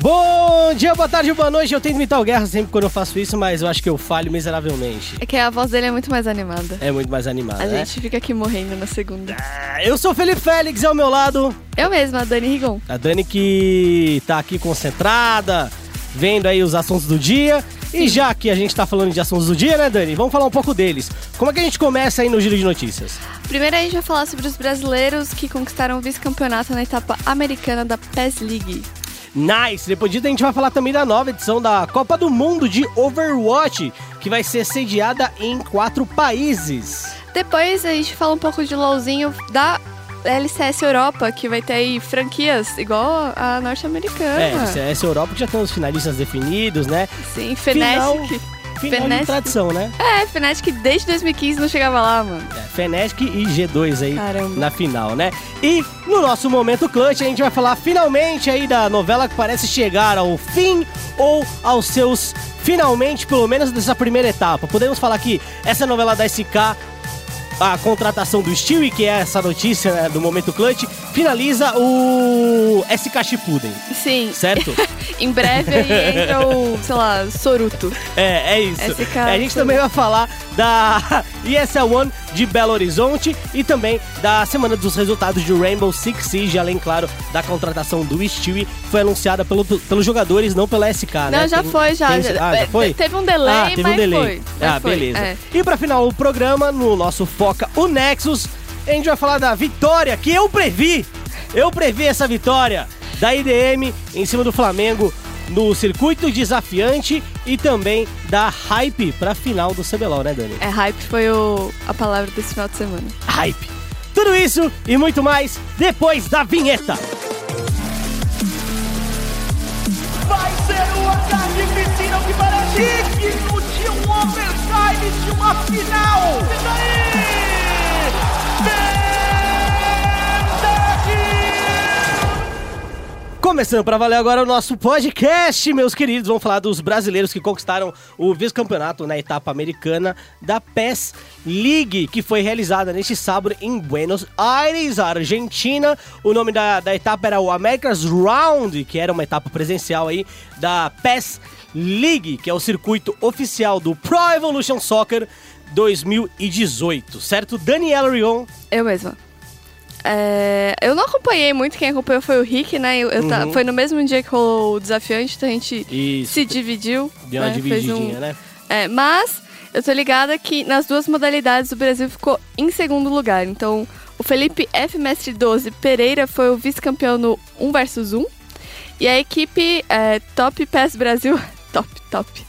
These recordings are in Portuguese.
Bom dia, boa tarde, boa noite. Eu tento imitar o Guerra sempre quando eu faço isso, mas eu acho que eu falho miseravelmente. É que a voz dele é muito mais animada. É muito mais animada, A né? gente fica aqui morrendo na segunda. Ah, Eu sou o Felipe Félix, ao meu lado, Eu mesma, a Dani Rigon. a Dani que tá aqui concentrada, vendo aí os assuntos do dia. E já que a gente tá falando de assuntos do dia, né, Dani? Vamos falar um pouco deles. Como é que a gente começa aí no Giro de Notícias? Primeiro a gente vai falar sobre os brasileiros que conquistaram o vice-campeonato na etapa americana da PES League. Nice! Depois disso a gente vai falar também da nova edição da Copa do Mundo de Overwatch, que vai ser sediada em quatro países. Depois a gente fala um pouco de LOLzinho da LCS Europa, que vai ter aí franquias igual a norte-americana. É, essa Europa que já tem os finalistas definidos, né? Sim, Fnatic. Final de Fnatic. tradição, né? É, Fnatic desde 2015 não chegava lá, mano. É, Fnatic e G2 aí Caramba. na final, né? E no nosso momento clutch a gente vai falar finalmente aí da novela que parece chegar ao fim ou aos seus finalmente, pelo menos dessa primeira etapa. Podemos falar que essa novela da SK a contratação do Stewie, que é essa notícia né, do momento clutch, finaliza o SK Shippuden, Sim, certo? em breve aí entra o, sei lá, Soruto. É, é isso. SK a gente também vai falar da ESL One de Belo Horizonte e também da semana dos resultados de Rainbow Six Siege, além, claro, da contratação do Stewie, que foi anunciada pelo, pelos jogadores, não pela SK, né? Não, já Tem- foi, já. tem- já- ah, já é, foi? Teve um delay, ah, teve um delay. foi. ah, foi, beleza. é. E pra final o programa, no nosso O Nexus, a gente vai falar da vitória que eu previ. Eu previ essa vitória da IDM em cima do Flamengo no circuito desafiante e também da hype pra final do CBLOL, né, Dani? É, hype foi o, a palavra desse final de semana. Hype. Tudo isso e muito mais depois da vinheta. Vai ser o ataque piscina que parece de um overtime de uma final. E daí? Começando pra valer agora o nosso podcast, meus queridos. Vamos falar dos brasileiros que conquistaram o vice-campeonato na etapa americana da PES League, que foi realizada neste sábado em Buenos Aires, Argentina. O nome da, da etapa era o America's Round, que era uma etapa presencial aí da PES League, que é o circuito oficial do Pro Evolution Soccer 2018, certo? Daniela Rion. Eu mesma. É, eu não acompanhei muito, quem acompanhou foi o Rick, né? Eu, eu Uhum. foi no mesmo dia que rolou o desafiante, então a gente Isso. se dividiu. Deu uma né? Divididinha, um- né? É, mas eu tô ligada que nas duas modalidades o Brasil ficou em segundo lugar. Então, o Felipe F. Mestre 12 Pereira foi o vice-campeão no 1 vs 1. E a equipe é, Top PES Brasil, top, top,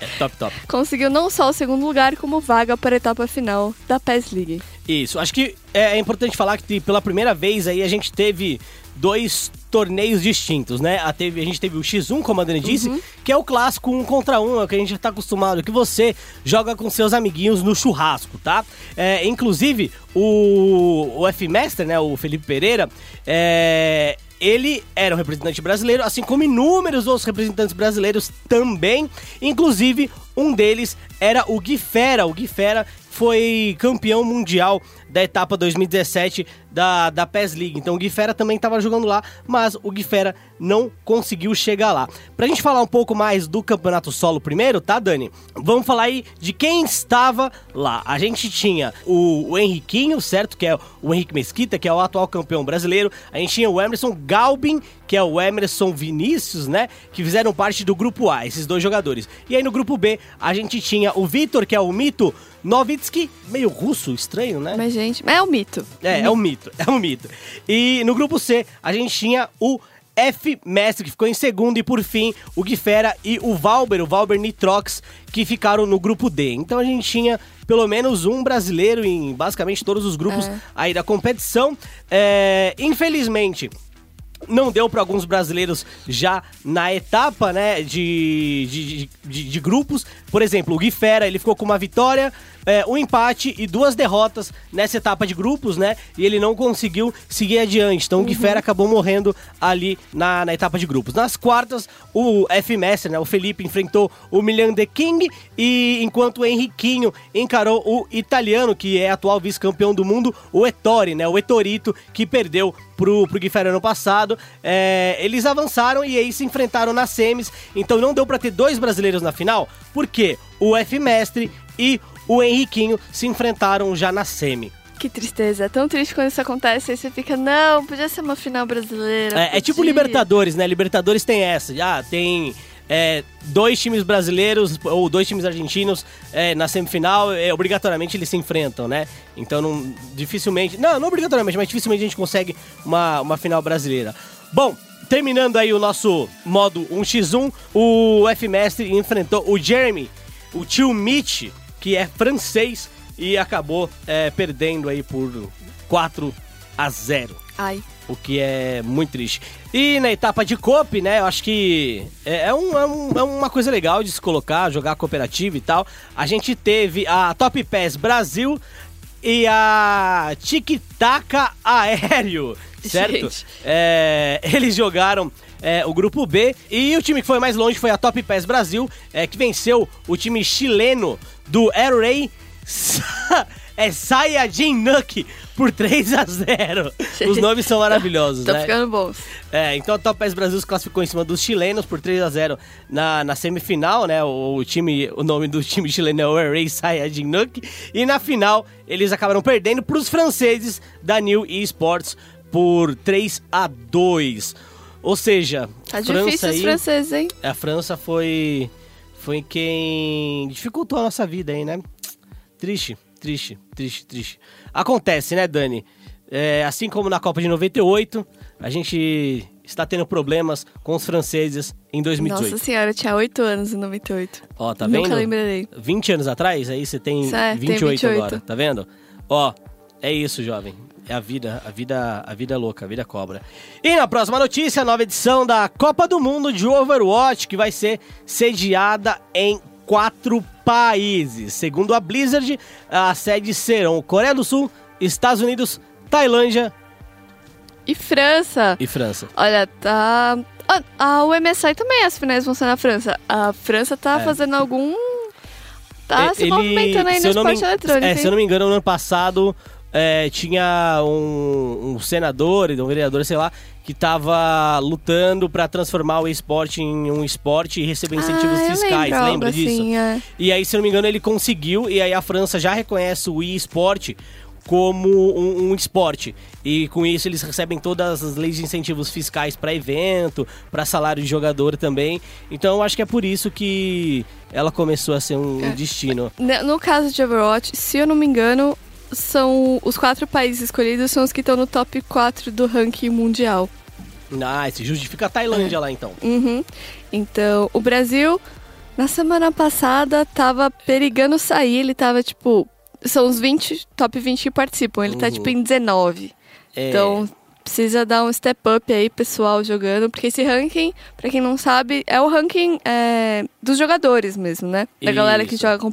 É, top, top. conseguiu não só o segundo lugar, como vaga para a etapa final da PES League. Isso, acho que é importante falar que pela primeira vez aí a gente teve dois torneios distintos, né? A, teve, a gente teve o X1, como a Dani disse, que é o clássico um contra um, é o que a gente já tá acostumado, que você joga com seus amiguinhos no churrasco, tá? É, inclusive, o, o F-Master, né, o Felipe Pereira, é, ele era um representante brasileiro, assim como inúmeros outros representantes brasileiros também. Inclusive, um deles era o Gui Fera. O Gui Fera foi campeão mundial da etapa 2017 da, da PES League. Então o Gui Fera também estava jogando lá, mas o Gui Fera não conseguiu chegar lá. Pra gente falar um pouco mais do campeonato solo primeiro, tá, Dani? Vamos falar aí de quem estava lá. A gente tinha o, o Henriquinho, certo? Que é o Henrique Mesquita, que é o atual campeão brasileiro. A gente tinha o Emerson Galbin, que é o Emerson Vinícius, né? Que fizeram parte do grupo A, esses dois jogadores. E aí no grupo B, a gente tinha o Vitor, que é o mito Novitsky, meio russo, estranho, né? Mas, gente, é o mito. É, é um mito, é um mito. E no grupo C, a gente tinha o F Mestre, que ficou em segundo, e por fim, o Guifera e o Valber, o Valber Nitrox, que ficaram no grupo D. Então a gente tinha pelo menos um brasileiro em basicamente todos os grupos É. aí da competição. É, infelizmente. Não deu para alguns brasileiros já na etapa, né, de, de, de, de grupos. Por exemplo, o Gui Fera, ele ficou com uma vitória, é, um empate e duas derrotas nessa etapa de grupos, né? E ele não conseguiu seguir adiante. Então o Gui Fera acabou morrendo ali na, na etapa de grupos. Nas quartas, o FMS, né, o Felipe enfrentou o Milan The King e enquanto o Henriquinho encarou o italiano, que é atual vice-campeão do mundo, o Ettore, né, o Etorito, que perdeu pro, pro Gui Ferreira ano passado. É, eles avançaram e aí se enfrentaram nas semis, então não deu pra ter dois brasileiros na final, porque o F Mestre e o Henriquinho se enfrentaram já na semi. Que tristeza. É tão triste quando isso acontece. Aí você fica, não, podia ser uma final brasileira. É, é tipo podia." Libertadores, né? Libertadores tem essa. Ah, tem é, dois times brasileiros ou dois times argentinos é, na semifinal, é, obrigatoriamente eles se enfrentam, né? Então, não, dificilmente. Não, não obrigatoriamente, mas dificilmente a gente consegue uma, uma final brasileira. Bom. Terminando aí o nosso modo 1x1, o F-Mestre enfrentou o Jeremy, o tio Mitch, que é francês, e acabou é, perdendo aí por 4 a 0 Ai. o que é muito triste. E na etapa de COP, né, eu acho que é, é um- é um- é uma coisa legal de se colocar, jogar cooperativo e tal. A gente teve a Top Pass Brasil e a Tic Taca Aéreo, certo? Gente. É, eles jogaram é, o grupo B e o time que foi mais longe foi a Top Pass Brasil, é, que venceu o time chileno do Air Ray é Saiyajin Nuke por 3 a 0 Os nomes são maravilhosos, Tá né? ficando bons. É, então a Top PES Brasil se classificou em cima dos chilenos por 3 a 0 na, na semifinal, né? O, o time, o nome do time chileno é o Array Saiyajin Nuke. E na final, eles acabaram perdendo para os franceses da New Esports por 3 a 2 Ou seja, Tá França difícil os aí- franceses, hein? a França foi foi quem dificultou a nossa vida aí, né? Triste, triste, triste, triste. Acontece, né, Dani? É, assim como na Copa de 98, a gente está tendo problemas com os franceses em 2018. Nossa senhora, eu tinha 8 anos em 98. Ó, tá Nunca vendo? lembrarei. 20 anos atrás, aí você tem Isso é, tem 28, 28. agora, tá vendo? Ó, é isso, jovem. É a vida, a vida, a vida é louca, a vida cobra. E na próxima notícia, a nova edição da Copa do Mundo de Overwatch, que vai ser sediada em quatro países. Segundo a Blizzard, as sedes serão Coreia do Sul, Estados Unidos, Tailândia E França? e França. Olha, tá. Ah, ah, o MSI também, as finais vão ser na França. A França tá É. fazendo algum. Tá É, se movimentando aí no não me- esporte eletrônico. É, hein? se eu não me engano, no ano passado é, tinha um, um senador, um vereador, sei lá, que tava lutando pra transformar o esporte em um esporte e receber incentivos ah, fiscais. lembro, Lembra disso? Assim, é. E aí, se eu não me engano, ele conseguiu, e aí a França já reconhece o e-sport como um, um esporte. E com isso eles recebem todas as leis de incentivos fiscais para evento, para salário de jogador também. Então eu acho que é por isso que ela começou a ser um É. destino. No caso de Overwatch, se eu não me engano, são os quatro países escolhidos são os que estão no top 4 do ranking mundial. Ah, se justifica a Tailândia lá então. Uhum. Então, o Brasil, na semana passada, tava perigando sair. Ele tava, tipo... São os 20, top 20 que participam. Ele tá, Uhum. tipo, em 19. É, Então, precisa dar um step up aí, pessoal, jogando. Porque esse ranking, pra quem não sabe, é o ranking é, dos jogadores mesmo, né? Da galera que Isso. joga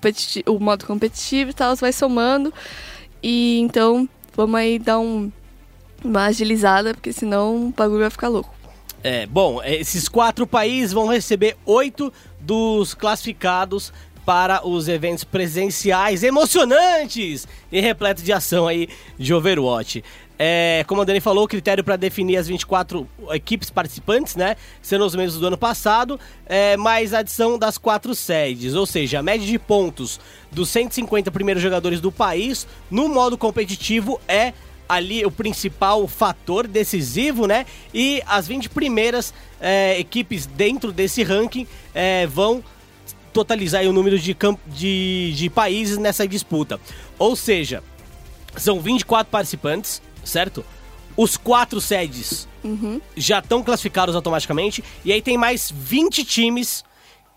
o modo competitivo e tal, vai somando. E então, vamos aí dar um, uma agilizada, porque senão o bagulho vai ficar louco. É, bom, esses quatro países vão receber oito dos classificados para os eventos presenciais emocionantes e repletos de ação aí de Overwatch. É, como a Dani falou, o critério para definir as 24 equipes participantes, né? Serão os mesmos do ano passado, é, mais a adição das quatro sedes. Ou seja, a média de pontos dos 150 primeiros jogadores do país no modo competitivo é ali o principal fator decisivo, né? E as 20 primeiras é, equipes dentro desse ranking é, vão totalizar o número de, de, de países nessa disputa. Ou seja, são 24 participantes, certo? Os quatro sedes já estão classificados automaticamente. E aí tem mais 20 times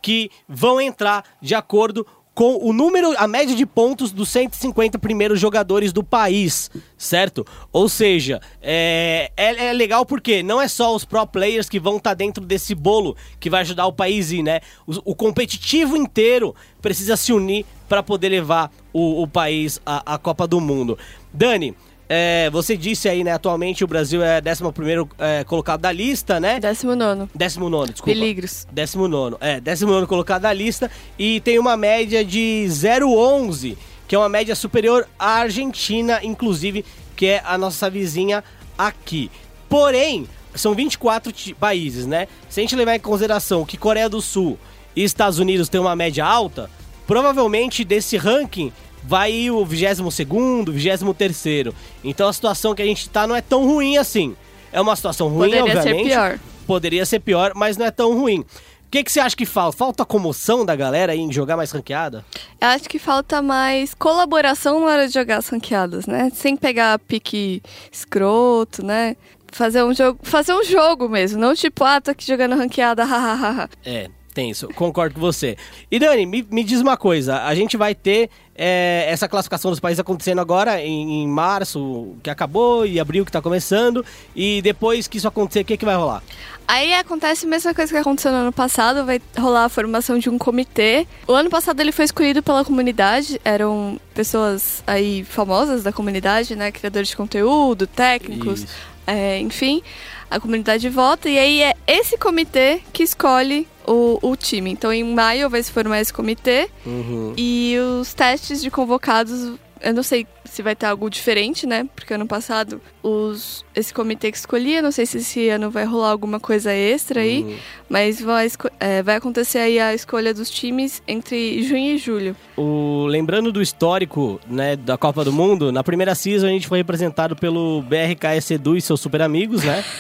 que vão entrar de acordo com o número, a média de pontos dos 150 primeiros jogadores do país, certo? Ou seja, é, é, é legal porque não é só os pro players que vão estar dentro desse bolo que vai ajudar o país ir, né? O, o competitivo inteiro precisa se unir para poder levar o, o país à, à Copa do Mundo. Dani, é, você disse aí, né, atualmente o Brasil é 11 é, colocado da lista, né? 19. 19, desculpa. Peligros. 19, é, 19 colocado na lista e tem uma média de 0,11, que é uma média superior à Argentina, inclusive, que é a nossa vizinha aqui. Porém, são 24 ti- países, né? Se a gente levar em consideração que Coreia do Sul e Estados Unidos têm uma média alta, provavelmente desse ranking vai o 22º, 23º. Então a situação que a gente tá não é tão ruim assim. É uma situação ruim, Poderia ser obviamente. pior. Poderia ser pior, mas não é tão ruim. O que, que você acha que falta? Falta comoção da galera em jogar mais ranqueada? Eu acho que falta mais colaboração na hora de jogar as ranqueadas, né? Sem pegar pique escroto, né? Fazer um jogo, fazer um jogo mesmo, não tipo, ah, tô aqui jogando ranqueada, hahaha. É, tem isso, concordo com você. E Dani, me, me diz uma coisa: a gente vai ter é, essa classificação dos países acontecendo agora em, em março, que acabou, e abril que tá começando, e depois que isso acontecer, o que, que vai rolar? Aí acontece a mesma coisa que aconteceu no ano passado, vai rolar a formação de um comitê. O ano passado ele foi escolhido pela comunidade, eram pessoas aí famosas da comunidade, né? Criadores de conteúdo, técnicos, é, enfim. A comunidade vota e aí é esse comitê que escolhe o, o time. Então em maio vai se formar esse comitê Uhum. e os testes de convocados, eu não sei se vai ter algo diferente, né? Porque ano passado os, esse comitê que escolhia, não sei se esse ano vai rolar alguma coisa extra aí, Uhum. mas vai, é, vai acontecer aí a escolha dos times entre junho e julho. O, lembrando do histórico né, da Copa do Mundo, na primeira season a gente foi representado pelo BRKS Edu e seus super amigos, né?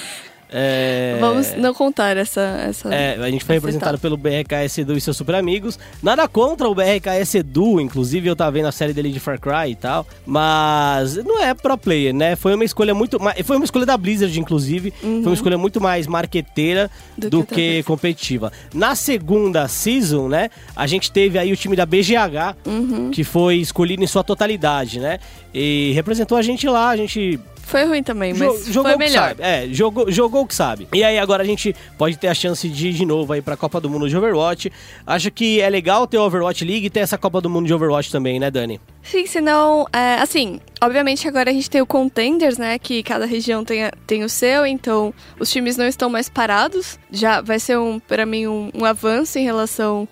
É, Vamos não contar essa. essa É, a gente foi representado pelo BRKS Edu e seus super amigos. Nada contra o BRKS Edu, inclusive eu tava vendo a série dele de Far Cry e tal. Mas não é pro player, né? Foi uma escolha muito. Foi uma escolha da Blizzard, inclusive. Foi uma escolha muito mais marqueteira do, Uhum. Do que que, competitiva. Na segunda season, né? A gente teve aí o time da BGH, Uhum. que foi escolhido em sua totalidade, né? E representou a gente lá, a gente Foi ruim também, mas jogou foi melhor. sabe. É, jogou, jogou o que sabe. E aí agora a gente pode ter a chance de ir de novo aí pra Copa do Mundo de Overwatch. Acho que é legal ter o Overwatch League e ter essa Copa do Mundo de Overwatch também, né, Dani? Sim, senão, é, assim, obviamente agora a gente tem o Contenders, né, que cada região tem, tem o seu, então os times não estão mais parados, já vai ser, um, para mim, um, um avanço em relação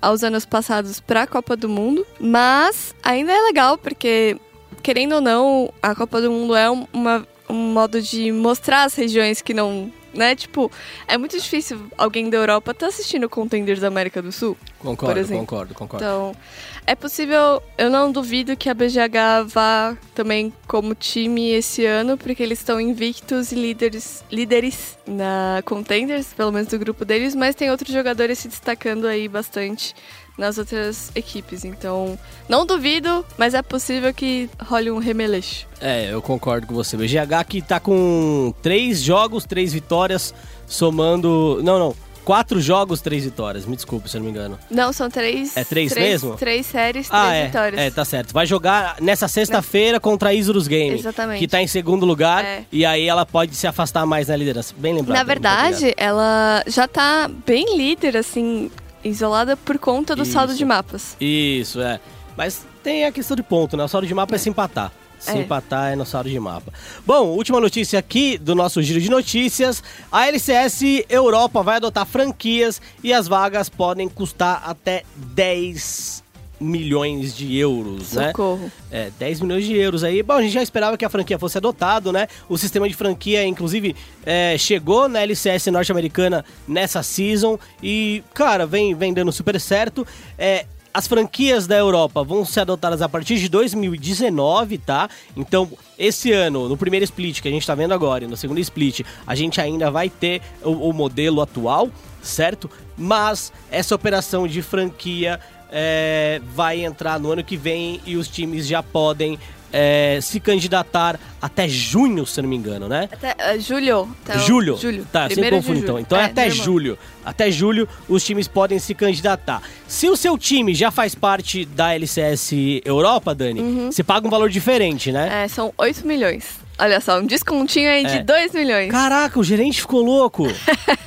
aos anos passados para a Copa do Mundo, mas ainda é legal, porque, querendo ou não, a Copa do Mundo é um, uma- um modo de mostrar as regiões que não... Né? Tipo, é muito difícil alguém da Europa estar assistindo o Contenders da América do Sul. Concordo, concordo, concordo. Então, é possível, eu não duvido que a BGH vá também como time esse ano, porque eles estão invictos e líderes, líderes na Contenders, pelo menos do grupo deles, mas tem outros jogadores se destacando aí bastante nas outras equipes. Então, não duvido, mas é possível que role um remeleixo. É, eu concordo com você. O BGH que tá com três jogos, três vitórias, somando. Não, não. Quatro jogos, três vitórias. Me desculpe se eu não me engano. Não, são três... É três mesmo? Três séries, Ah, três é. vitórias. É, tá certo. Vai jogar nessa sexta-feira contra a Isurus Game. Exatamente. Que tá em segundo lugar. É. E aí ela pode se afastar mais na liderança. Bem lembrado. Na muito verdade, ela já tá bem líder, assim, isolada por conta do Isso. saldo de mapas. Isso, é. Mas tem a questão de ponto, né? O saldo de mapa é se empatar. Se É. empatar é no saldo de mapa. Bom, última notícia aqui do nosso giro de notícias. A LCS Europa vai adotar franquias e as vagas podem custar até 10 milhões de euros, né? Socorro. É, 10 milhões de euros aí. Bom, a gente já esperava que a franquia fosse adotado, né? O sistema de franquia, inclusive, é, chegou na LCS norte-americana nessa season e, cara, vem, vem dando super certo. É, as franquias da Europa vão ser adotadas a partir de 2019, tá? Então, esse ano, no primeiro split que a gente tá vendo agora, e no segundo split, a gente ainda vai ter o, o modelo atual, certo? Mas essa operação de franquia é, vai entrar no ano que vem e os times já podem é, se candidatar até junho, se eu não me engano, né? Até uh, julho. Até o- julho. Julho. Tá, sem Primeiro de confundir então. Então é, até normal. julho. Até julho os times podem se candidatar. Se o seu time já faz parte da LCS Europa, Dani, Uhum. você paga um valor diferente, né? É, são 8 milhões. Olha só, um descontinho aí É. de 2 milhões. Caraca, o gerente ficou louco.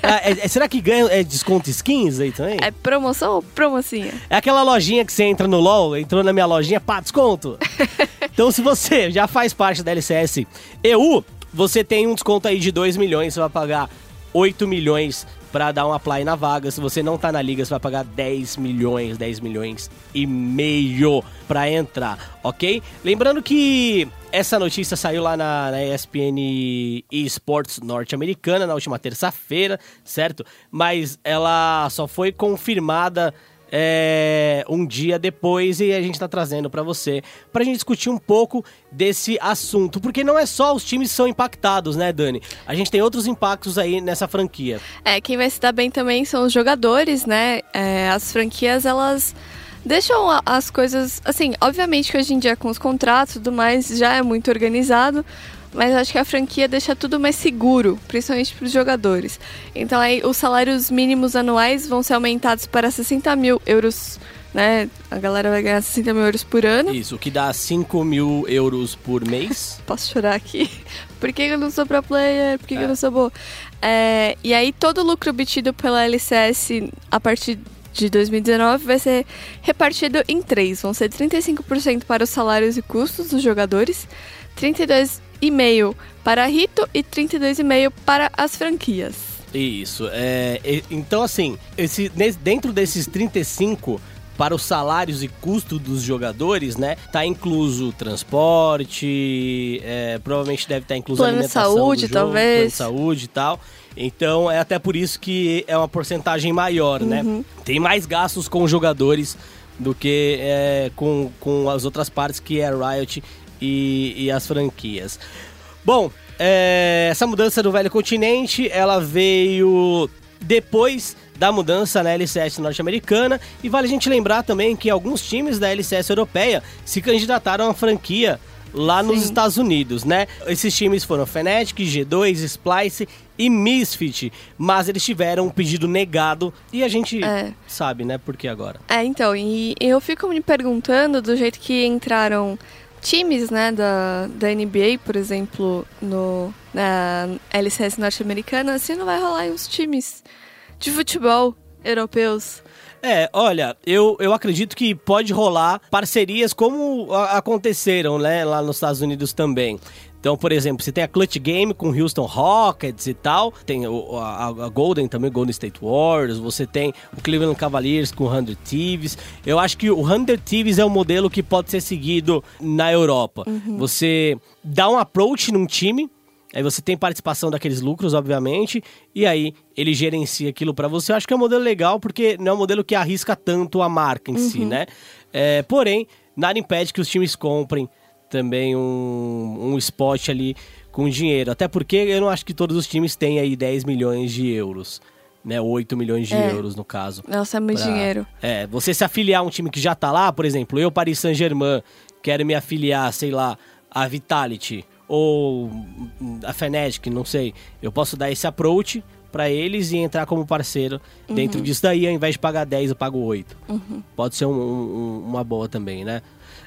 Ah, é- é- será que ganha é, desconto skins aí também? É promoção ou promocinha? É aquela lojinha que você entra no LoL, entrou na minha lojinha, pá, desconto. então, se você já faz parte da LCS EU, você tem um desconto aí de 2 milhões, você vai pagar 8 milhões pra dar um apply na vaga. Se você não tá na liga, você vai pagar 10 milhões, 10 milhões e meio pra entrar, ok? Lembrando que essa notícia saiu lá na, na ESPN Esports norte-americana na última terça-feira, certo? Mas ela só foi confirmada é, um dia depois e a gente está trazendo para você para a gente discutir um pouco desse assunto, porque não é só os times que são impactados, né, Dani? A gente tem outros impactos aí nessa franquia. É, quem vai se dar bem também são os jogadores, né? É, as franquias, elas deixam as coisas. Assim, obviamente que hoje em dia com os contratos tudo mais já é muito organizado, mas acho que a franquia deixa tudo mais seguro, principalmente para os jogadores. Então aí os salários mínimos anuais vão ser aumentados para 60 mil euros, né? A galera vai ganhar 60 mil euros por ano. Isso, o que dá 5 mil euros por mês. Posso chorar aqui? Por que eu não sou pro player? Por que, é. eu não sou boa? É, e aí todo o lucro obtido pela LCS a partir de 2019 vai ser repartido em três. Vão ser 35% para os salários e custos dos jogadores, 32 32,5 para Rito e 32,5 para as franquias. Isso. É, então, assim, esse, dentro desses 35 para os salários e custo dos jogadores, né? Tá incluso transporte, é, provavelmente deve estar incluso plano alimentação de saúde, jogo, talvez. Plano de saúde e tal. Então é até por isso que é uma porcentagem maior, né? uhum. né? Tem mais gastos com os jogadores do que é, com, com as outras partes que é Riot e, e as franquias. Bom, é, essa mudança do Velho Continente, ela veio depois da mudança na LCS norte-americana e vale a gente lembrar também que alguns times da LCS europeia se candidataram à franquia lá nos Sim. Estados Unidos, né? Esses times foram Fnatic, G2, Splice e Misfit, mas eles tiveram um pedido negado e a gente é. sabe, né, por que agora. É, então, e eu fico me perguntando do jeito que entraram times né, da, da NBA, por exemplo, no, na LCS norte-americana, assim não vai rolar uns times de futebol europeus. É, olha, eu, eu acredito que pode rolar parcerias como aconteceram né, lá nos Estados Unidos também. Então, por exemplo, você tem a Clutch Game com Houston Rockets e tal, tem o, a, a, Golden também, Golden State Warriors, você tem o Cleveland Cavaliers com 100 Thieves. Eu acho que o 100 Thieves é um modelo que pode ser seguido na Europa. Uhum. Você dá um approach num time, Aí você tem participação daqueles lucros, obviamente, e aí ele gerencia aquilo para você. Eu acho que é um modelo legal porque não é um modelo que arrisca tanto a marca em uhum. si, né? É, porém, nada impede que os times comprem também um, um spot ali com dinheiro. Até porque eu não acho que todos os times têm aí 10 milhões de euros. Né, 8 milhões de é. euros no caso. Nossa, é muito pra... dinheiro. É, você se afiliar a um time que já tá lá, por exemplo, eu, Paris Saint-Germain, quero me afiliar, sei lá, a Vitality ou a Fnatic, não sei. Eu posso dar esse approach para eles e entrar como parceiro uhum. dentro disso daí, ao invés de pagar 10, eu pago 8. Uhum. Pode ser um, um, uma boa também, né?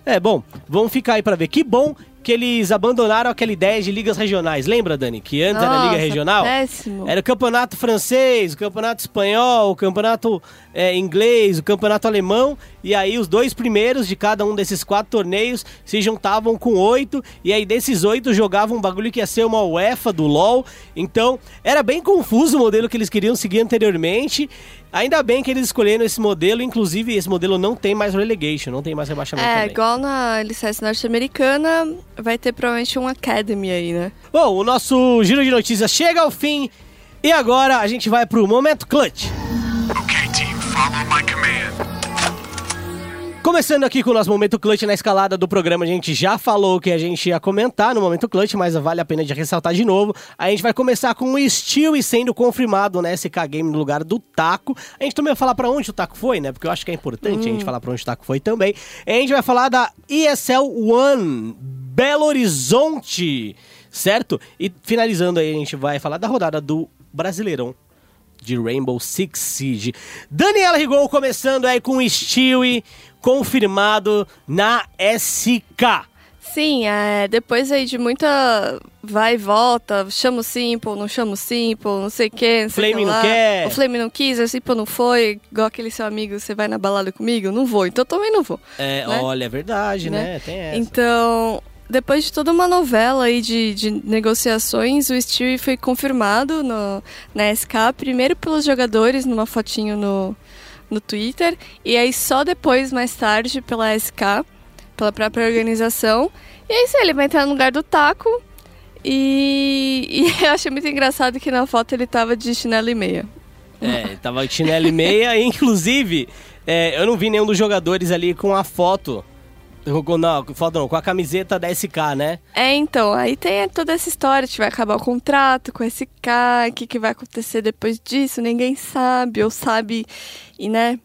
É, bom, vamos ficar aí para ver. Que bom que eles abandonaram aquela ideia de ligas regionais. Lembra, Dani? Que antes Nossa, era liga regional? Péssimo. Era o campeonato francês, o campeonato espanhol, o campeonato é, inglês, o campeonato alemão. E aí os dois primeiros de cada um desses quatro torneios se juntavam com oito. E aí desses oito jogavam um bagulho que ia ser uma UEFA do LoL. Então era bem confuso o modelo que eles queriam seguir anteriormente. Ainda bem que eles escolheram esse modelo, inclusive esse modelo não tem mais relegation, não tem mais rebaixamento. É, também. igual na licença norte-americana, vai ter provavelmente um Academy aí, né? Bom, o nosso giro de notícias chega ao fim e agora a gente vai pro Momento Clutch. Okay, team, follow my command. Começando aqui com o nosso momento clutch na escalada do programa, a gente já falou que a gente ia comentar no momento clutch, mas vale a pena de ressaltar de novo. A gente vai começar com o Steel e sendo confirmado, né, SK Game no lugar do Taco. A gente também vai falar para onde o Taco foi, né, porque eu acho que é importante hum. a gente hum. falar para onde o Taco foi também. A gente vai falar da ESL One Belo Horizonte, certo? E finalizando aí, a gente vai falar da rodada do Brasileirão de Rainbow Six Siege. Daniela Rigol começando aí com o Stewie confirmado na SK. Sim, é, depois aí de muita vai e volta, chamo Simple, não chamo Simple, não sei o que, não sei Flame não quer. O Flame não quis, o Simple não foi, igual aquele seu amigo, você vai na balada comigo? Não vou, então também não vou. É, né? olha, é verdade, né? né? Tem essa. Então, depois de toda uma novela aí de, de negociações, o Stewie foi confirmado no, na SK, primeiro pelos jogadores, numa fotinho no, no Twitter, e aí só depois, mais tarde, pela SK, pela própria organização. E é isso aí, ele vai entrar no lugar do Taco. E, e eu achei muito engraçado que na foto ele tava de chinelo e meia. É, tava de chinelo e meia, inclusive, é, eu não vi nenhum dos jogadores ali com a foto. Não, não, com a camiseta da SK, né? É, então, aí tem toda essa história, que vai acabar o contrato com esse cara, o que, que vai acontecer depois disso, ninguém sabe, ou sabe, e né,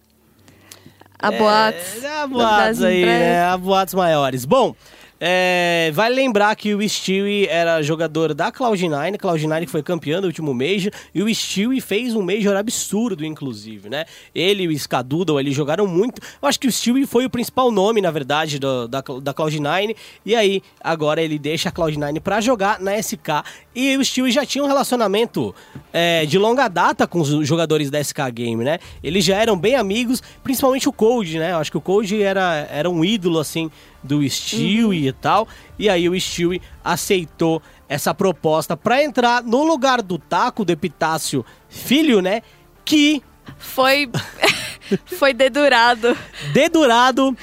há boatos. É, há boatos aí, né? Há boatos maiores. Bom, é, vale lembrar que o Stewie era jogador da Cloud9, Cloud9 que foi campeão do último Major, e o Stewie fez um Major absurdo, inclusive, né? Ele e o Skadoodle, eles jogaram muito. Eu acho que o Stewie foi o principal nome, na verdade, do- da, da Cloud9, e aí agora ele deixa a Cloud9 pra jogar na SK, e o Stewie já tinha um relacionamento é, de longa data com os jogadores da SK Game, né? Eles já eram bem amigos, principalmente o Cold, né? Eu acho que o Cold era, era um ídolo, assim, do Stewie e tal. E aí o Stewie aceitou essa proposta pra entrar no lugar do Taco, do Epitácio Filho, né? Que, Foi, foi dedurado. dedurado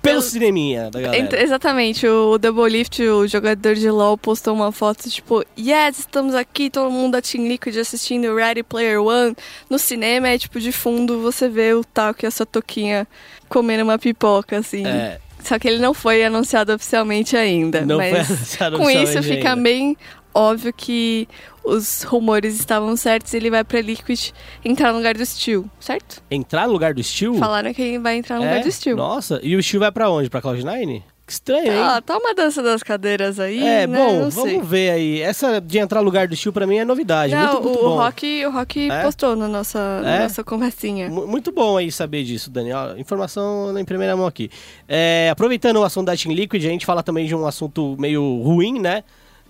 pelo cineminha da galera. Ent- Exatamente, o Double Lift, o jogador de LoL, postou uma foto tipo, yes, estamos aqui, todo mundo da Team Liquid assistindo Ready Player One no cinema, é tipo, de fundo você vê o Taco e a sua toquinha comendo uma pipoca, assim. É. Só que ele não foi anunciado oficialmente ainda. Não foi mas anunciado com isso fica ainda. bem óbvio que os rumores estavam certos e ele vai pra Liquid entrar no lugar do Steel, certo? Entrar no lugar do Steel? Falaram que ele vai entrar no É? lugar do Steel. Nossa, e o Steel vai pra onde? Pra Cloud9? Estranho, hein? Ah, tá uma dança das cadeiras aí, é, né? bom, Não vamos sei. ver aí. Essa de entrar no lugar do Steel pra mim é novidade. Não, muito, muito o, bom. Rock, o Rock É? postou na nossa, na É? nossa conversinha. Mu- Muito bom aí saber disso, Daniel. Informação em primeira mão aqui. É, aproveitando o assunto da Team Liquid, a gente fala também de um assunto meio ruim, né?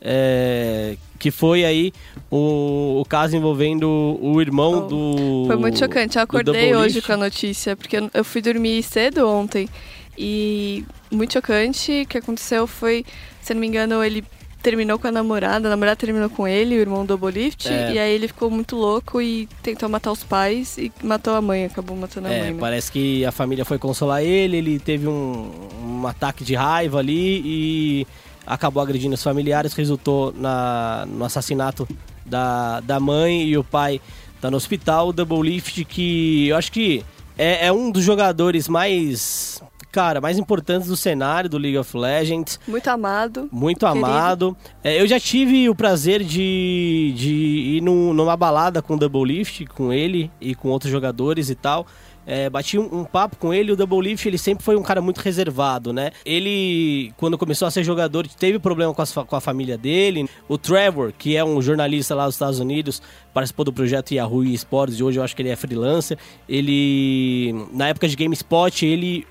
É, que foi aí o, o caso envolvendo o irmão Oh, do. Foi muito chocante. Eu acordei hoje com a notícia, porque eu fui dormir cedo ontem. E muito chocante. O que aconteceu foi, se não me engano, ele terminou com a namorada, a namorada terminou com ele, o irmão do Lift, É. e aí ele ficou muito louco e tentou matar os pais e matou a mãe, acabou matando a É, mãe. né? parece que a família foi consolar ele, ele teve um, um ataque de raiva ali e acabou agredindo os familiares, resultou na, no assassinato da, da mãe e o pai tá no hospital. O Double Lift, que eu acho que é, é um dos jogadores mais, cara, mais importantes do cenário do League of Legends. Muito amado. Muito Querido. amado. É, eu já tive o prazer de, de ir num- numa balada com o Double Lift, com ele e com outros jogadores e tal. É, bati um, um papo com ele, o Double Lift ele sempre foi um cara muito reservado, né? Ele, quando começou a ser jogador, teve problema com, as com a família dele. O Trevor, que é um jornalista lá dos Estados Unidos, participou do projeto Yahoo Esports e hoje eu acho que ele é freelancer. Ele, na época de GameSpot, ele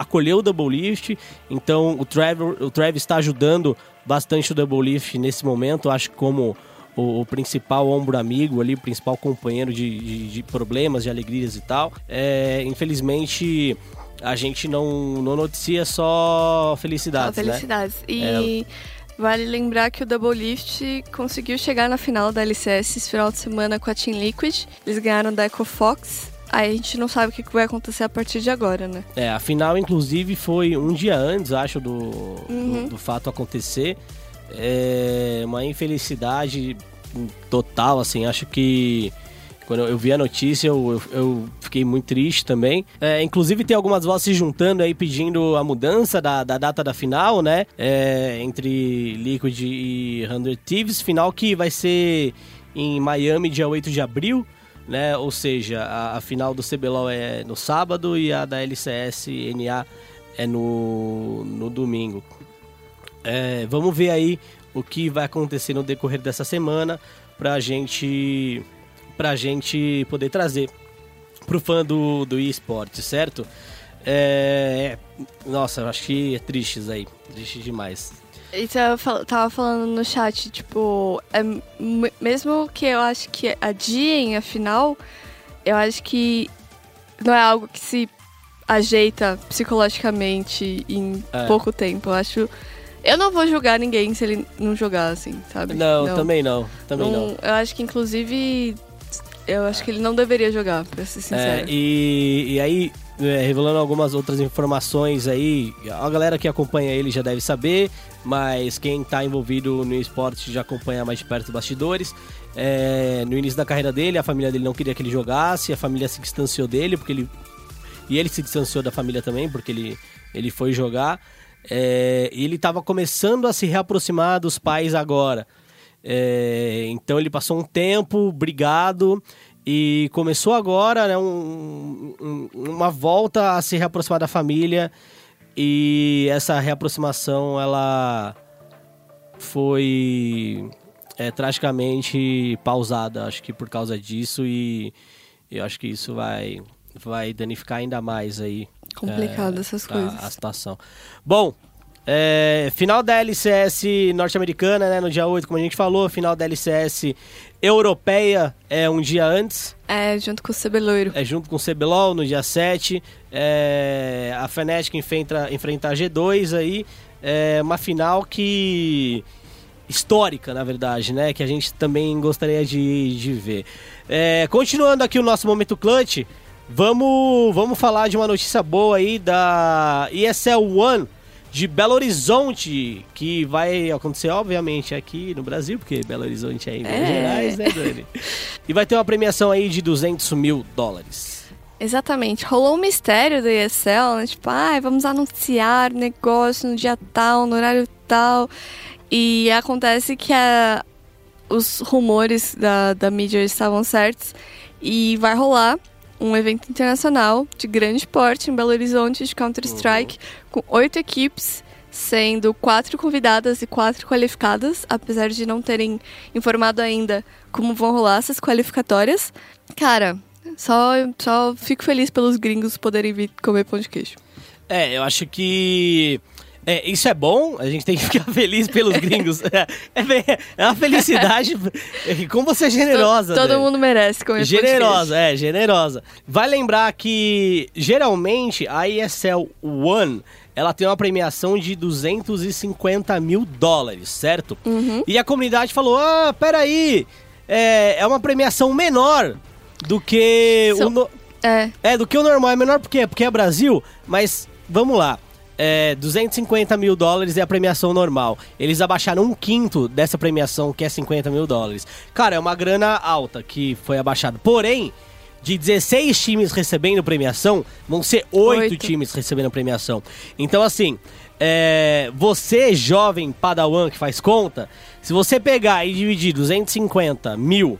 acolheu o Double Lift, então o Trevor, o Travis está ajudando bastante o Double Lift nesse momento, acho que como o, o principal ombro amigo ali, o principal companheiro de, de- de problemas, de alegrias e tal. É, infelizmente, a gente não, não noticia só felicidades, Só né? felicidades. E vale lembrar que o Double Lift conseguiu chegar na final da LCS esse final de semana com a Team Liquid. Eles ganharam da Echo Fox. Aí a gente não sabe o que vai acontecer a partir de agora, né? É, a final, inclusive, foi um dia antes, acho, do, Uhum. do, do fato acontecer. É uma infelicidade total, assim, acho que quando eu vi a notícia eu, eu, eu fiquei muito triste também. É, inclusive tem algumas vozes se juntando aí pedindo a mudança da, da data da final, né? É, entre Liquid e 100 Thieves, final que vai ser em Miami dia 8 de abril né? Ou seja, a, a final do CBLOL é no sábado e a da LCS NA é no, no domingo. É, vamos ver aí o que vai acontecer no decorrer dessa semana pra gente, pra gente poder trazer pro fã do, do eSport, certo? É, nossa, acho que é triste isso aí, triste demais. E tava, fal- tava falando no chat, tipo, é, mesmo que eu acho que adiem a final, eu acho que não é algo que se ajeita psicologicamente em É. pouco tempo. Eu acho Eu não vou julgar ninguém se ele não jogar, assim, sabe? Não, também não. Também não. Eu acho que, inclusive, eu acho que ele não deveria jogar, pra ser É, sincero. e, e aí, é, revelando algumas outras informações aí, a galera que acompanha ele já deve saber, mas quem tá envolvido no esporte já acompanha mais de perto os bastidores. É, no início da carreira dele, a família dele não queria que ele jogasse, a família se distanciou dele, porque ele. E ele se distanciou da família também, porque ele, ele foi jogar. É, e ele estava começando a se reaproximar dos pais agora. É, então ele passou um tempo brigado e começou agora né, um- um- uma volta a se reaproximar da família. E essa reaproximação ela foi é, tragicamente pausada, acho que por causa disso. E eu acho que isso vai, vai danificar ainda mais aí Complicado é, essas a- coisas. A, situação. Bom, é, final da LCS norte-americana, né? No dia 8, como a gente falou, final da LCS europeia é um dia antes, É, junto com o Cebeloiro. é junto com o CBLOL no dia 7. É, a Fnatic enfrenta, enfrenta a G2 aí. É uma final que. histórica, na verdade, né? Que a gente também gostaria de, de ver. É, continuando aqui o nosso momento clutch, vamos, vamos falar de uma notícia boa aí da ESL One de Belo Horizonte, que vai acontecer, obviamente, aqui no Brasil, porque Belo Horizonte é em Minas É. Gerais, né, Dani? E vai ter uma premiação aí de 200 mil dólares. Exatamente. Rolou um mistério da ESL, né? Tipo, ai, vamos anunciar negócio no dia tal, no horário tal. E acontece que a- os rumores da, da mídia estavam certos. E vai rolar um evento internacional de grande porte em Belo Horizonte de Counter-Strike, com oito equipes, sendo quatro convidadas e quatro qualificadas, apesar de não terem informado ainda como vão rolar essas qualificatórias. Cara, só, só fico feliz pelos gringos poderem vir comer pão de queijo. É, eu acho que. É, isso é bom, a gente tem que ficar feliz pelos gringos. É, é, é uma felicidade. Como você é generosa. To- Todo Dani. mundo merece comer. Generosa, é, generosa. Vai lembrar que, geralmente, a ESL One, ela tem uma premiação de 250 mil dólares, certo? Uhum. E a comunidade falou, ah, peraí, é, é uma premiação menor do que São- o... no- É, é, do que o normal. É menor por quê? Porque é Brasil, mas vamos lá. É, 250 mil dólares é a premiação normal. Eles abaixaram um quinto dessa premiação, que é 50 mil dólares. Cara, é uma grana alta que foi abaixada. Porém, de 16 times recebendo premiação, vão ser 8 Oito. times recebendo premiação. Então, assim, é, você, jovem padawan que faz conta, se você pegar e dividir 250 mil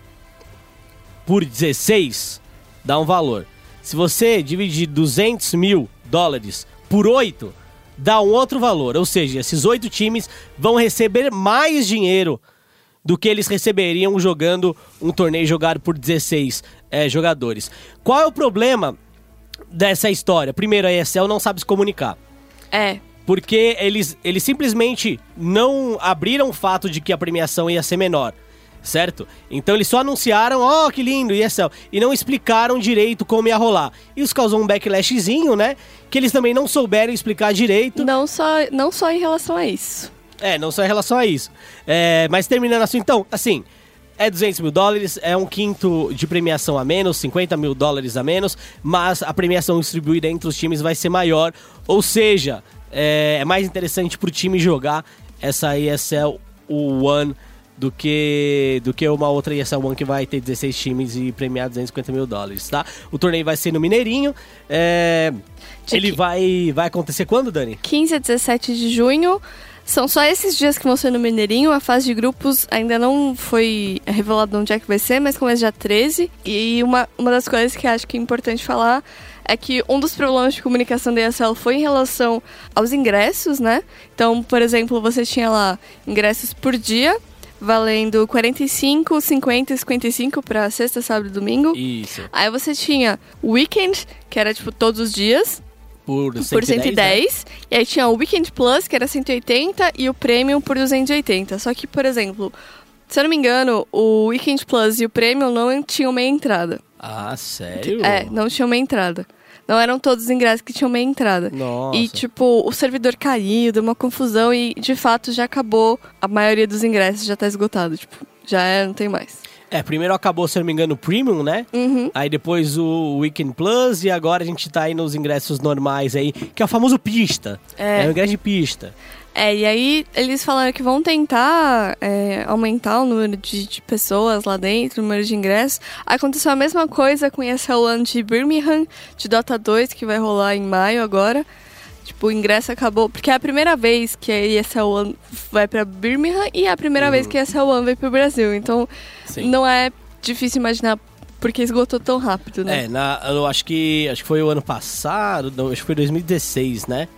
por 16, dá um valor. Se você dividir 200 mil dólares por 8, dá um outro valor. Ou seja, esses oito times vão receber mais dinheiro do que eles receberiam jogando um torneio jogado por 16 eh, jogadores. Qual é o problema dessa história? Primeiro, a ESL não sabe se comunicar. é. Porque eles, eles simplesmente não abriram o fato de que a premiação ia ser menor, certo? Então eles só anunciaram, ó, que lindo, ESL, e não explicaram direito como ia rolar. Isso causou um backlashzinho, né? Que eles também não souberam explicar direito. Não só, não só em relação a isso. É, não só em relação a isso. É, mas terminando assim, então, assim, é 200 mil dólares, é um quinto de premiação a menos, 50 mil dólares a menos, mas a premiação distribuída entre os times vai ser maior, ou seja, é, é mais interessante pro time jogar essa ESL One do que, do que uma outra ESL One que vai ter 16 times e premiar 250 mil dólares, tá? O torneio vai ser no Mineirinho, é, ele vai, vai acontecer quando, Dani? 15 a 17 de junho. São só esses dias que vão ser no Mineirinho. A fase de grupos ainda não foi revelado onde é que vai ser, mas começa dia 13. E uma, uma das coisas que acho que é importante falar é que um dos problemas de comunicação da ESL foi em relação aos ingressos, né? Então, por exemplo, você tinha lá ingressos por dia, valendo 45, 50 e 55 para sexta, sábado e domingo. Isso. Aí você tinha o weekend, que era tipo todos os dias, Por por 110, 110. né? E aí tinha o Weekend Plus, que era 180, e o Premium por 280. Só que, por exemplo, Se eu não me engano, o Weekend Plus e o Premium não tinham meia entrada. Ah, sério? É, não tinham meia entrada. Não eram todos os ingressos que tinham meia entrada. Nossa. E, tipo, o servidor caiu, deu uma confusão e, de fato, já acabou. A maioria dos ingressos já tá esgotado. Tipo, já é, não tem mais. É, primeiro acabou, se eu não me engano, o Premium, né? Uhum. Aí depois o Weekend Plus e agora a gente tá aí nos ingressos normais aí, que é o famoso pista. É. É o ingresso de pista. É, e aí eles falaram que vão tentar é, aumentar o número de, de pessoas lá dentro, o número de ingressos. Aconteceu a mesma coisa com esse ano de Birmingham, de Dota 2, que vai rolar em maio agora. Tipo, o ingresso acabou. Porque é a primeira vez que a ESL One vai pra Birmingham e é a primeira vez que a ESL One vai pro Brasil. Então, Sim. não é difícil imaginar porque esgotou tão rápido, né? É, na, eu acho que acho que foi o ano passado, não, acho que foi 2016, né?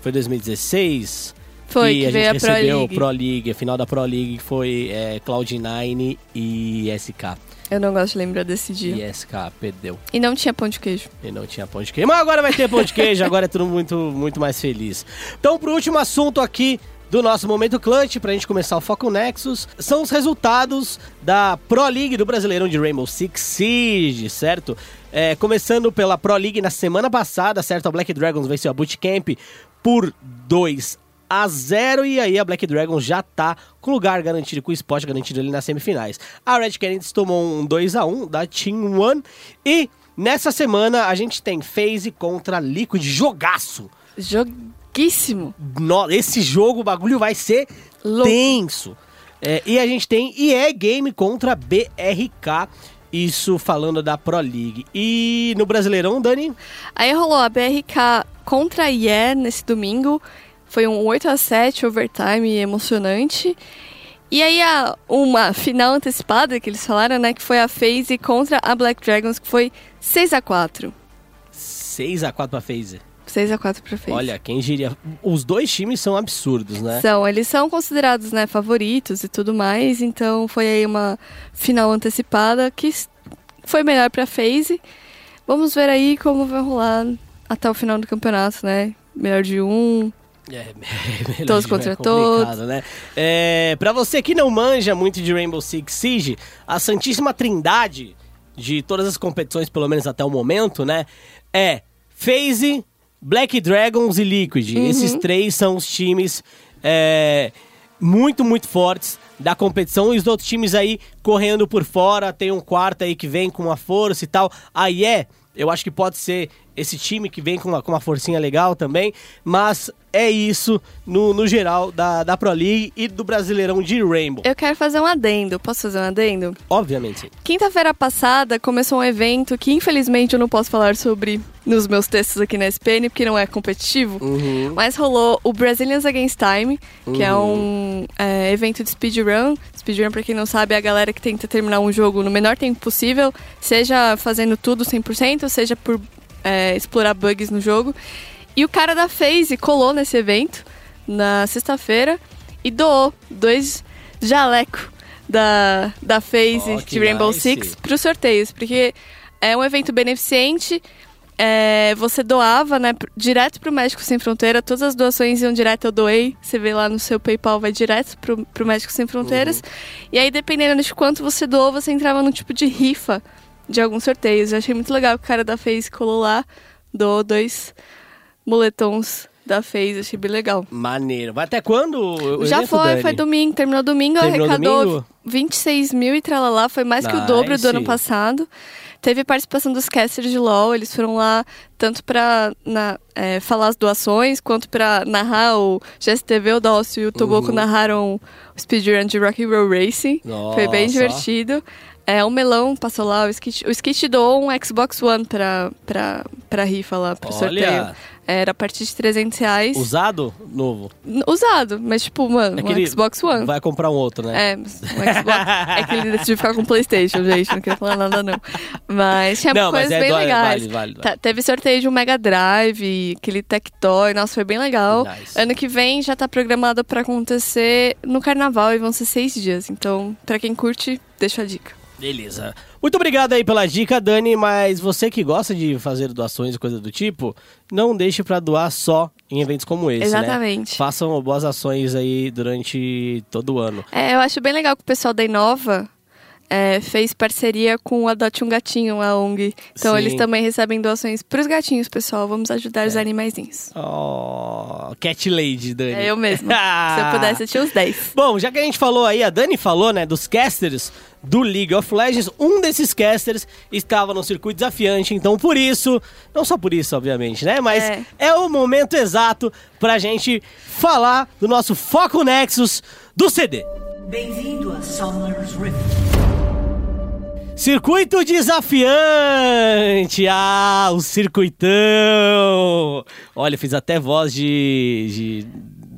Foi 2016 Foi, que a gente a Pro recebeu League. Pro League, a final da Pro League foi é, Cloud9 e SK. Eu não gosto de lembrar desse dia. E SK perdeu. E não tinha pão de queijo. E não tinha pão de queijo. Mas agora vai ter pão de queijo, agora é tudo muito, muito mais feliz. Então, pro último assunto aqui do nosso Momento Clutch, pra gente começar o Foco Nexus, são os resultados da Pro League do Brasileirão de Rainbow Six Siege, certo? É, começando pela Pro League na semana passada, certo? A Black Dragons venceu a Bootcamp por 2 a 0 e aí a Black Dragons já tá com lugar garantido, com o spot garantido ali nas semifinais. A Red Canids tomou um 2 a 1 da Team One e nessa semana a gente tem FaZe contra Liquid, jogaço. Joguíssimo. No- esse jogo, o bagulho vai ser Louco. tenso. É, e a gente tem EA Game contra BRK, isso falando da Pro League. E no Brasileirão, Dani? Aí rolou a BRK contra a IE nesse domingo. Foi um 8 a 7 overtime emocionante. E aí a, uma final antecipada que eles falaram, né, que foi a FaZe contra a Black Dragons, que foi 6 a 4. 6 a 4 pra FaZe. 6 a 4 pra FaZe. Olha, quem diria? Os dois times são absurdos, né? São, eles são considerados, né, favoritos e tudo mais, então foi aí uma final antecipada que foi melhor pra FaZe. Vamos ver aí como vai rolar até o final do campeonato, né? Melhor de um, É, melhor Todos de- contra é todos. Né? É, pra você que não manja muito de Rainbow Six Siege, a santíssima trindade de todas as competições, pelo menos até o momento, né? É FaZe, Black Dragons e Liquid. Uhum. Esses três são os times é, muito, muito fortes da competição. E os outros times aí correndo por fora. Tem um quarto aí que vem com uma força e tal. Aí é, eu acho que pode ser esse time que vem com uma, com uma forcinha legal também. Mas é isso no, no geral da, da Pro League e do Brasileirão de Rainbow. Eu quero fazer um adendo. Posso fazer um adendo? Obviamente. Quinta-feira passada começou um evento que infelizmente eu não posso falar sobre nos meus textos aqui na SPN, porque não é competitivo. Uhum. Mas rolou o Brazilians Against Time, que é um é, evento de speedrun. Speedrun, pra quem não sabe, é a galera que tenta terminar um jogo no menor tempo possível, seja fazendo tudo 100%, seja por é, explorar bugs no jogo. E o cara da FaZe colou nesse evento na sexta-feira e doou dois jaleco da, da FaZe Oh, de Rainbow nice. Six para os sorteios, porque é um evento beneficente. é, você doava, né, direto pro Médico Sem Fronteira, todas as doações iam direto, eu doei. Você vê lá no seu PayPal, vai direto pro, pro Médico Sem Fronteiras. E aí, dependendo de quanto você doou, você entrava num tipo de rifa de alguns sorteios. Eu achei muito legal que o cara da FaZe colou lá, doou dois moletons da FaZe, achei bem legal. Maneiro. Vai até quando? o Já foi, Dani? foi domingo, terminou domingo, Terminou arrecadou domingo? 26 mil e tralalá, foi mais que o dobro do ano Nice. passado. Teve participação dos casters de LoL, eles foram lá tanto pra na- é, falar as doações, quanto pra narrar o GSTV, o Dócio e o Toboco Uhum. narraram o speedrun de Rock and Roll Racing. Foi bem Nossa. divertido. É, o Melão passou lá, o Skit, o Skit doou um Xbox One pra, pra, pra rifa lá, pro Olha. sorteio. Era a partir de 300 reais. Usado? Novo. Usado, mas tipo, mano, É um Xbox One. Vai comprar um outro, né? É, mas o Xbox. é que ele decidiu ficar com o PlayStation, gente. Não queria falar nada, não. Mas tinha Não, mas coisas é bem dó- legais. vale, vale, vale. Tá, teve sorteio de um Mega Drive, aquele Tectoy. Nossa, foi bem legal. Nice. Ano que vem já tá programado pra acontecer no carnaval e vão ser seis dias. Então, pra quem curte, deixa a dica. Beleza. Muito obrigado aí pela dica, Dani, mas você que gosta de fazer doações e coisa do tipo, não deixe pra doar só em eventos como esse, Exatamente. né? Façam boas ações aí durante todo o ano. É, eu acho bem legal que o pessoal da Inova é, fez parceria com o Adote um Gatinho, a ONG. Então Sim. eles também recebem doações pros gatinhos, pessoal. Vamos ajudar os animaizinhos. Oh, Cat Lady, Dani. É eu mesmo. Se eu pudesse, eu tinha os 10. Bom, já que a gente falou aí, a Dani falou, né, dos casters do League of Legends, um desses casters estava no circuito desafiante, então por isso, não só por isso, obviamente, né, mas é, É. o momento exato pra gente falar do nosso Foco Nexus do CD. Bem-vindo a Summer's Rift. Circuito desafiante! Ah, o circuitão! Olha, eu fiz até voz de. de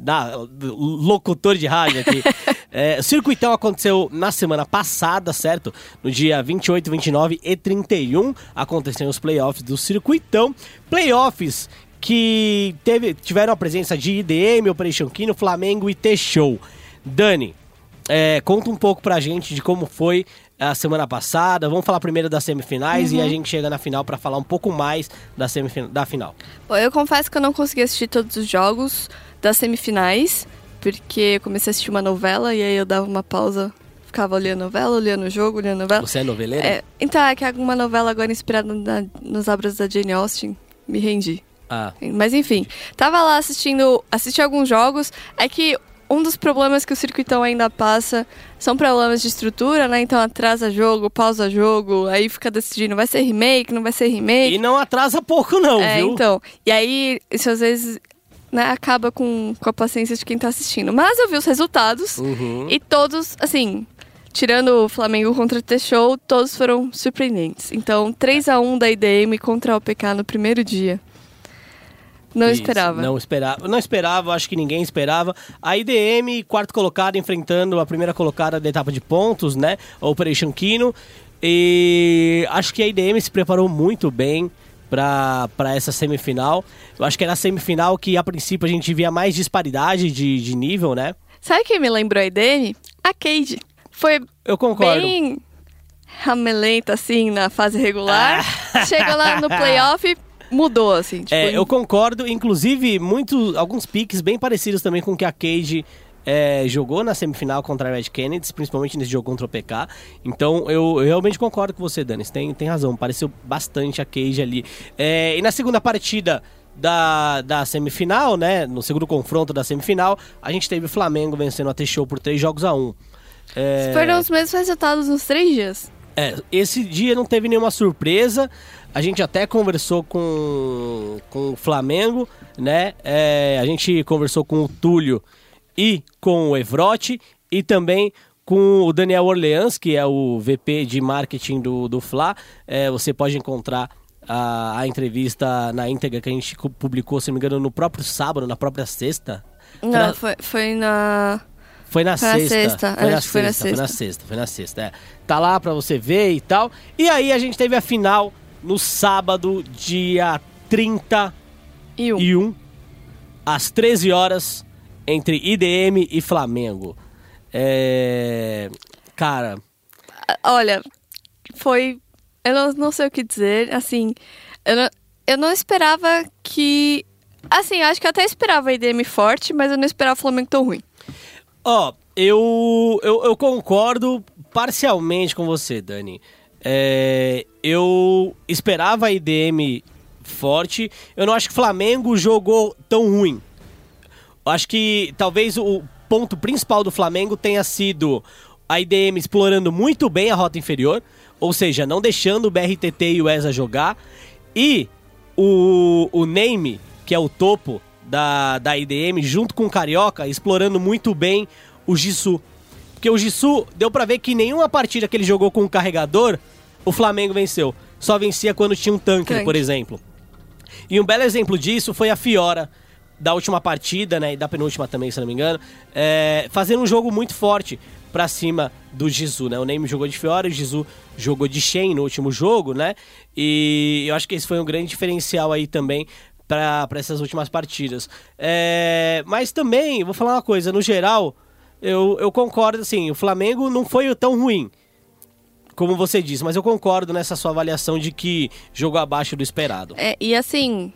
da- locutor de rádio aqui. É, o circuitão aconteceu na semana passada, certo? No dia 28, 29 e 31 aconteceram os playoffs do circuitão. Playoffs que teve, tiveram a presença de IDM, Operation Kino, Flamengo e T-Show. Dani, é, conta um pouco pra gente de como foi a semana passada. Vamos falar primeiro das semifinais e a gente chega na final pra falar um pouco mais da, semifina- da final. Bom, eu confesso que eu não consegui assistir todos os jogos das semifinais, porque eu comecei a assistir uma novela e aí eu dava uma pausa, ficava olhando a novela, olhando o jogo, olhando a novela. Você é noveleira? É, então, é que alguma novela agora inspirada na- nos obras da Jane Austen, me rendi. Ah, Mas enfim, tava lá assistindo, assisti alguns jogos. É que um dos problemas que o circuitão ainda passa são problemas de estrutura, né? Então atrasa jogo, pausa jogo, aí fica decidindo, vai ser remake, não vai ser remake. e não atrasa pouco não, é, viu? então. E aí, isso às vezes né, acaba com, com a paciência de quem tá assistindo. Mas eu vi os resultados Uhum. e todos, assim, tirando o Flamengo contra o T-Show, todos foram surpreendentes. Então, 3 a 1 da IDM contra o OPK no primeiro dia. Não Isso, esperava. Não esperava. Não esperava, acho que ninguém esperava. A IDM, quarto colocado, enfrentando a primeira colocada da etapa de pontos, né? Operation Kino. E acho que a IDM se preparou muito bem para essa semifinal. Eu acho que era a semifinal que, a princípio, a gente via mais disparidade de, de nível, né? Sabe quem me lembrou a IDM? A Cade. Foi Eu concordo. bem ramelenta, assim, na fase regular. Chegou lá no playoff, mudou, assim. Tipo, É, eu concordo, inclusive, muito, alguns piques bem parecidos também com o que a Cage é, jogou na semifinal contra a Red Kennedy, principalmente nesse jogo contra o PK. Então eu, eu realmente concordo com você, Dani. Você tem, tem razão, pareceu bastante a Cage ali. É, e na segunda partida da, da semifinal, né? No segundo confronto da semifinal, a gente teve o Flamengo vencendo a T-Show por três jogos a um. É, Foram os mesmos resultados nos três dias. é, esse dia não teve nenhuma surpresa. A gente até conversou com, com o Flamengo, né? É, a gente conversou com o Túlio e com o Evrote e também com o Daniel Orleans, que é o VP de marketing do, do Fla. É, você pode encontrar a, a entrevista na íntegra que a gente publicou, se não me engano, no próprio sábado, na própria sexta. Não, Na- foi, foi na. Foi na Foi na sexta. sexta, Foi na acho que foi na sexta, foi na sexta. sexta, foi na sexta, é. Tá lá pra você ver e tal. E aí a gente teve a final no sábado, dia 31, E um. às 13 horas, entre IDM e Flamengo. É. Cara, Olha, foi. Eu não, não sei o que dizer. Assim, eu não, eu não esperava que. Assim, acho que eu até esperava a IDM forte, mas eu não esperava o Flamengo tão ruim. Ó, eu, eu, eu concordo parcialmente com você, Dani. É, eu esperava a IDM forte. Eu não acho que o Flamengo jogou tão ruim. Eu acho que talvez o ponto principal do Flamengo tenha sido a IDM explorando muito bem a rota inferior, ou seja, não deixando o BRTT e o ESA jogar, e o, o Name, que é o topo da, da IDM, junto com o Carioca, explorando muito bem o Jisoo. Porque o Jisoo, deu pra ver que nenhuma partida que ele jogou com o carregador, o Flamengo venceu. Só vencia quando tinha um tanque, Tanque. por exemplo. E um belo exemplo disso foi a Fiora, da última partida, né? E da penúltima também, se não me engano. É, fazendo um jogo muito forte pra cima do Jizu, né? O Name jogou de Fiora o Jizu jogou de Shen no último jogo, né? E eu acho que esse foi um grande diferencial aí também para essas últimas partidas. É, mas também, vou falar uma coisa, no geral, eu, eu concordo, assim, o Flamengo não foi tão ruim como você disse, mas eu concordo nessa sua avaliação de que jogou abaixo do esperado. É, e assim,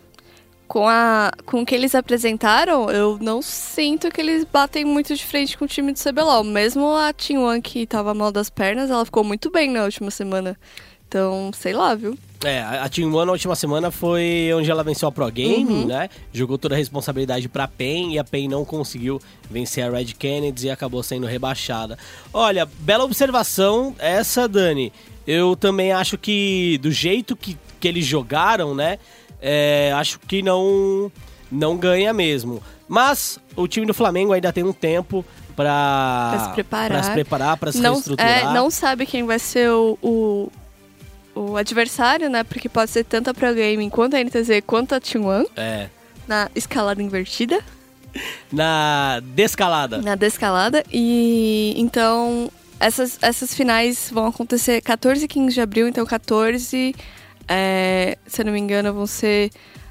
com, a, com o que eles apresentaram, eu não sinto que eles batem muito de frente com o time do CBLOL. Mesmo a Team que tava mal das pernas, ela ficou muito bem na última semana. Então, sei lá, viu? É, a Team One na última semana foi onde ela venceu a Pro Game, Uhum. né? Jogou toda a responsabilidade pra PEN e a PEN não conseguiu vencer a Red Kennedy e acabou sendo rebaixada. Olha, bela observação essa, Dani. Eu também acho que do jeito que, que eles jogaram, né? é, acho que não, não ganha mesmo. Mas o time do Flamengo ainda tem um tempo pra, Pra se preparar. pra se preparar, pra se não, reestruturar. é, não sabe quem vai ser o, o, o adversário, né? Porque pode ser tanto a Pro Gaming quanto a NTZ quanto a Team One É. na escalada invertida. Na descalada. na descalada. E então essas, essas finais vão acontecer 14 e 15 de abril, então 14, é, se eu não me engano, vão ser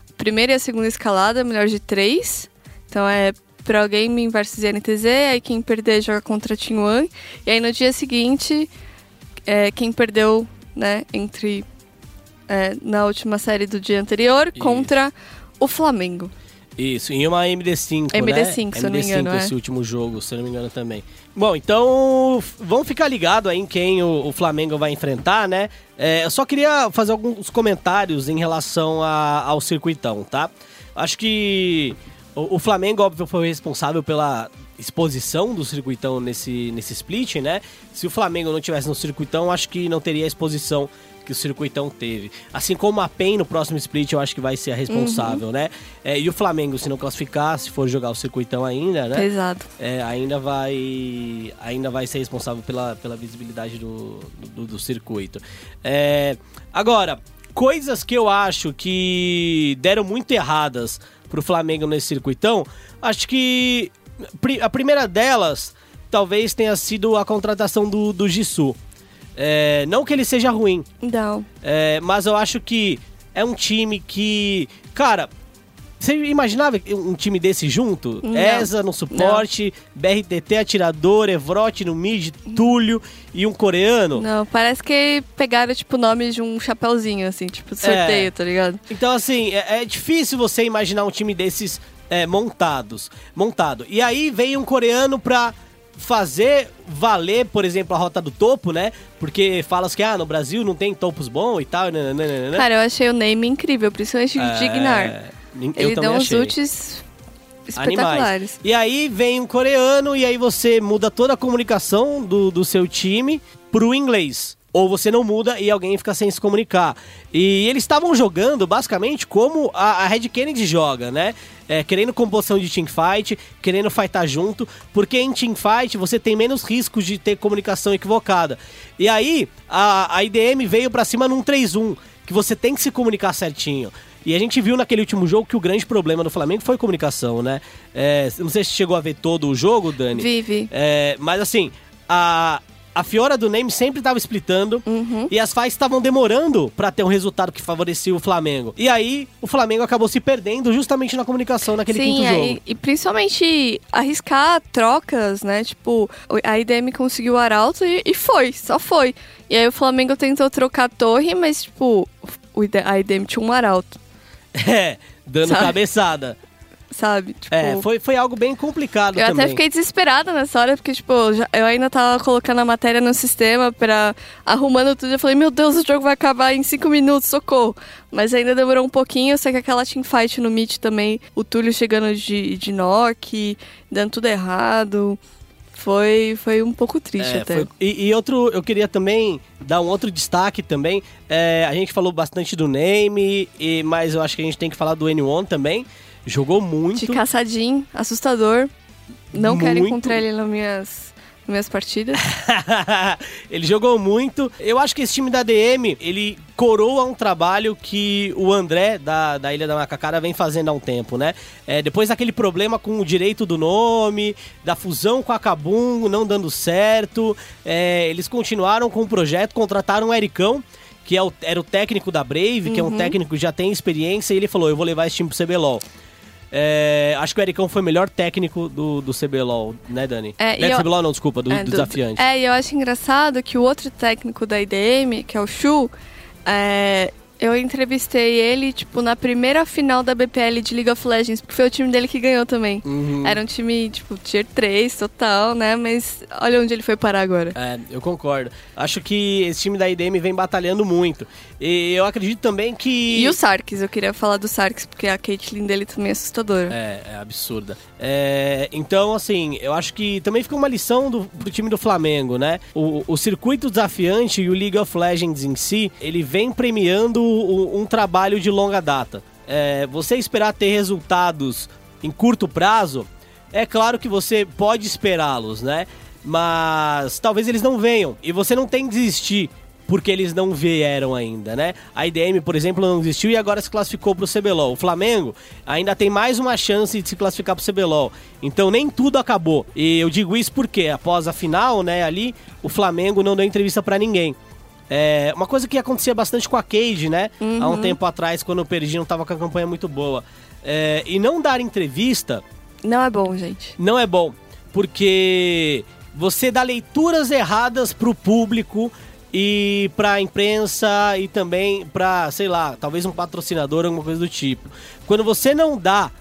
a primeira e a segunda escalada, melhor de três. Então é Pro Gaming versus NTZ, aí quem perder joga contra a Team One. E aí no dia seguinte, é, quem perdeu, né, entre é, na última série do dia anterior Isso. contra o Flamengo. Isso, em uma MD5, MD5, né? se eu não me engano, esse é. último jogo, se não me engano também. Bom, então vamos ficar ligado aí em quem o, o Flamengo vai enfrentar, né? É, eu só queria fazer alguns comentários em relação a- ao circuitão, tá? Acho que o, o Flamengo, óbvio, foi responsável pela exposição do circuitão nesse, nesse split, né? Se o Flamengo não tivesse no circuitão, acho que não teria a exposição que o circuitão teve. Assim como a PEN no próximo split, eu acho que vai ser a responsável, né? É, e o Flamengo, se não classificar, se for jogar o circuitão ainda, né? Pesado. É, ainda vai ainda vai ser responsável pela, pela visibilidade do, do, do circuito. É, agora, coisas que eu acho que deram muito erradas pro Flamengo nesse circuitão, acho que a primeira delas talvez tenha sido a contratação do, do Jisoo. É, não que ele seja ruim, Não. é, mas eu acho que é um time que. Cara, você imaginava um time desse junto? Não. ESA no suporte, BRTT atirador, Evrote no mid, Túlio e um coreano. Não, parece que pegaram, tipo, o nome de um chapéuzinho, assim, tipo, sorteio, É. tá ligado? Então, assim, é, é difícil você imaginar um time desses é, montados. Montado. E aí veio um coreano pra fazer valer, por exemplo, a rota do topo, né? Porque falas que, ah, no Brasil não tem topos bons e tal, nananana. Cara, eu achei o name incrível, principalmente de Dignar. É, eu Ele deu uns achei. ults Animais. espetaculares. E aí vem um coreano e aí você muda toda a comunicação do, do seu time pro inglês. Ou você não muda e alguém fica sem se comunicar. E eles estavam jogando basicamente como a, a Red Kennedy joga, né? É, querendo composição de teamfight, querendo fightar junto, porque em teamfight você tem menos riscos de ter comunicação equivocada. E aí a, a IDM veio pra cima num 3-1, que você tem que se comunicar certinho. E a gente viu naquele último jogo que o grande problema do Flamengo foi comunicação, né? É, não sei se chegou a ver todo o jogo, Dani. Vive. É, mas assim, a, a Fiora do Name sempre estava splitando Uhum. e as fights estavam demorando pra ter um resultado que favorecia o Flamengo. E aí o Flamengo acabou se perdendo justamente na comunicação naquele Sim, quinto jogo. e, e principalmente arriscar trocas, né? Tipo, a IDM conseguiu o Arauto e, e foi, só foi. E aí o Flamengo tentou trocar a torre, mas, tipo, a IDM tinha um Arauto, É, dando Sabe? cabeçada. Sabe? Tipo, É, foi, foi algo bem complicado Eu também. até fiquei desesperada nessa hora, porque, tipo, já- eu ainda tava colocando a matéria no sistema pra arrumando tudo. Eu falei, meu Deus, o jogo vai acabar em cinco minutos, socorro. Mas ainda demorou um pouquinho, só que aquela teamfight no Meet também, o Túlio chegando de, de knock, dando tudo errado. Foi, foi um pouco triste É, até. foi- e, e outro, eu queria também dar um outro destaque também. É, a gente falou bastante do Name, e, mas eu acho que a gente tem que falar do N1 também. Jogou muito. De caçadinho, assustador. Não quero Muito. encontrar ele nas minhas, minhas partidas. ele jogou muito. Eu acho que esse time da DM, ele coroa um trabalho que o André, da, da Ilha da Macacara, vem fazendo há um tempo, né? É, depois daquele problema com o direito do nome, da fusão com a Kabum não dando certo, é, eles continuaram com o projeto, contrataram o Ericão, que é o- era o técnico da Brave, que é um técnico que já tem experiência, e ele falou, eu vou levar esse time pro CBLOL. É, acho que o Ericão foi o melhor técnico do, do CBLOL, né, Dani? É, não é do eu- CBLOL não, desculpa, do, É, do desafiante. É, e eu acho engraçado que o outro técnico da IDM, que é o Shu, é, Eu entrevistei ele, tipo, na primeira final da BPL de League of Legends, porque foi o time dele que ganhou também. Uhum. Era um time, tipo, tier 3 total, né? Mas olha onde ele foi parar agora. É, eu concordo. Acho que esse time da IDM vem batalhando muito. E eu acredito também que. E o Sarkis, eu queria falar do Sarkis, porque a Caitlyn dele também é assustadora. É, é absurda. É, então, assim, eu acho que também fica uma lição do, pro time do Flamengo, né? O, o circuito desafiante e o League of Legends em si, ele vem premiando um trabalho de longa data. É, você esperar ter resultados em curto prazo, é claro que você pode esperá-los, né? Mas talvez eles não venham. E você não tem que desistir porque eles não vieram ainda, né? A IDM, por exemplo, não desistiu e agora se classificou pro CBLOL. O Flamengo ainda tem mais uma chance de se classificar pro CBLOL. Então nem tudo acabou. E eu digo isso porque após a final, né, ali, o Flamengo não deu entrevista pra ninguém. É, uma coisa que acontecia bastante com a Cage, né? Há um tempo atrás, quando o Perdi não tava com a campanha muito boa. É, e não dar entrevista Não é bom, gente. não é bom, porque você dá leituras erradas pro público e pra imprensa e também pra, sei lá, talvez um patrocinador, alguma coisa do tipo. Quando você não dá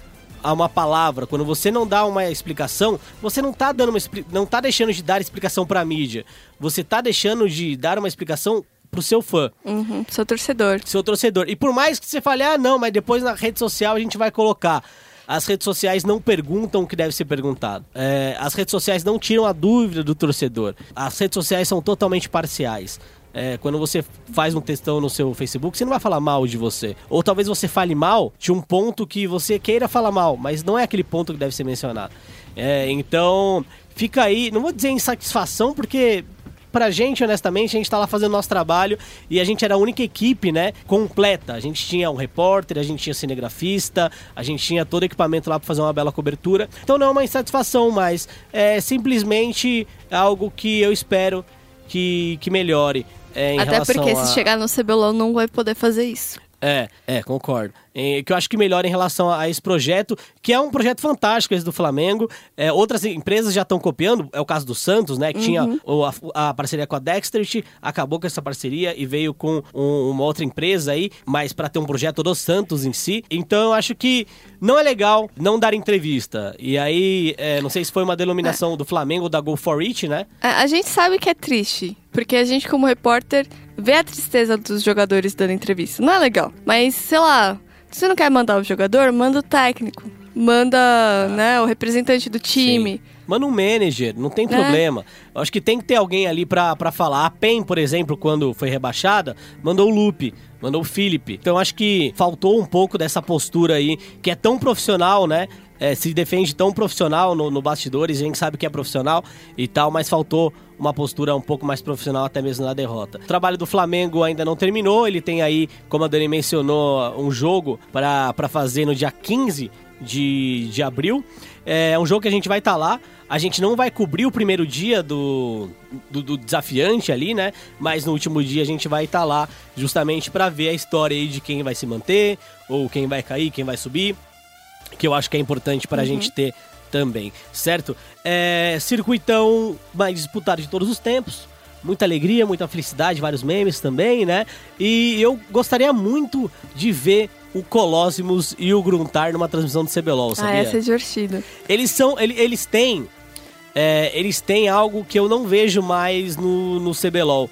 uma palavra, quando você não dá uma explicação, você não tá dando uma não tá deixando de dar explicação pra mídia. Você tá deixando de dar uma explicação pro seu fã Uhum, sou torcedor. seu torcedor. E por mais que você fale, ah, não, mas depois na rede social a gente vai colocar. As redes sociais não perguntam o que deve ser perguntado. É, as redes sociais não tiram a dúvida do torcedor. As redes sociais são totalmente parciais. É, quando você faz um textão no seu Facebook, você não vai falar mal de você. Ou talvez você fale mal de um ponto que você queira falar mal, mas não é aquele ponto que deve ser mencionado. É, então, fica aí, não vou dizer insatisfação, porque pra gente, honestamente, a gente tá lá fazendo nosso trabalho e a gente era a única equipe, né, completa. A gente tinha um repórter, a gente tinha cinegrafista, a gente tinha todo o equipamento lá pra fazer uma bela cobertura. Então não é uma insatisfação, mas é simplesmente algo que eu espero que, que melhore. É, Até porque a... se chegar no CBLOL não vai poder fazer isso. É, é, concordo. É, que eu acho que melhora em relação a esse projeto, que é um projeto fantástico esse do Flamengo. É, outras empresas já estão copiando, é o caso do Santos, né? Que tinha o- a, a parceria com a Dexterity, acabou com essa parceria e veio com um- uma outra empresa aí, mas para ter um projeto do Santos em si. Então eu acho que não é legal não dar entrevista. E aí, é, não sei se foi uma denominação do Flamengo ou da Go For It, né? A, a gente sabe que é triste, porque a gente, como repórter, vê a tristeza dos jogadores dando entrevista. Não é legal. Mas, sei lá, se você não quer mandar o jogador, manda o técnico. Manda, né, o representante do time. Sim. Manda um manager, não tem problema. Eu acho que tem que ter alguém ali pra, pra falar. A PEN, por exemplo, quando foi rebaixada, mandou o Lupe, mandou o Felipe. Então acho que faltou um pouco dessa postura aí, que é tão profissional, né? É, se defende tão profissional no, no bastidores, a gente sabe que é profissional e tal, mas faltou uma postura um pouco mais profissional até mesmo na derrota. O trabalho do Flamengo ainda não terminou, ele tem aí, como a Dani mencionou, um jogo pra fazer no dia 15 de, de abril. É um jogo que a gente vai estar lá. A gente não vai cobrir o primeiro dia do, do, do desafiante ali, né? Mas no último dia a gente vai estar lá justamente para ver a história aí de quem vai se manter, ou quem vai cair, quem vai subir. Que eu acho que é importante para a gente ter também, certo? É, circuitão mais disputado de todos os tempos. Muita alegria, muita felicidade, vários memes também, né? E eu gostaria muito de ver o Colossus e o Gruntar numa transmissão do CBLOL, Ah, sabia? essa é divertida. Eles são. ele- Eles têm. é, eles têm algo que eu não vejo mais no, no CBLOL.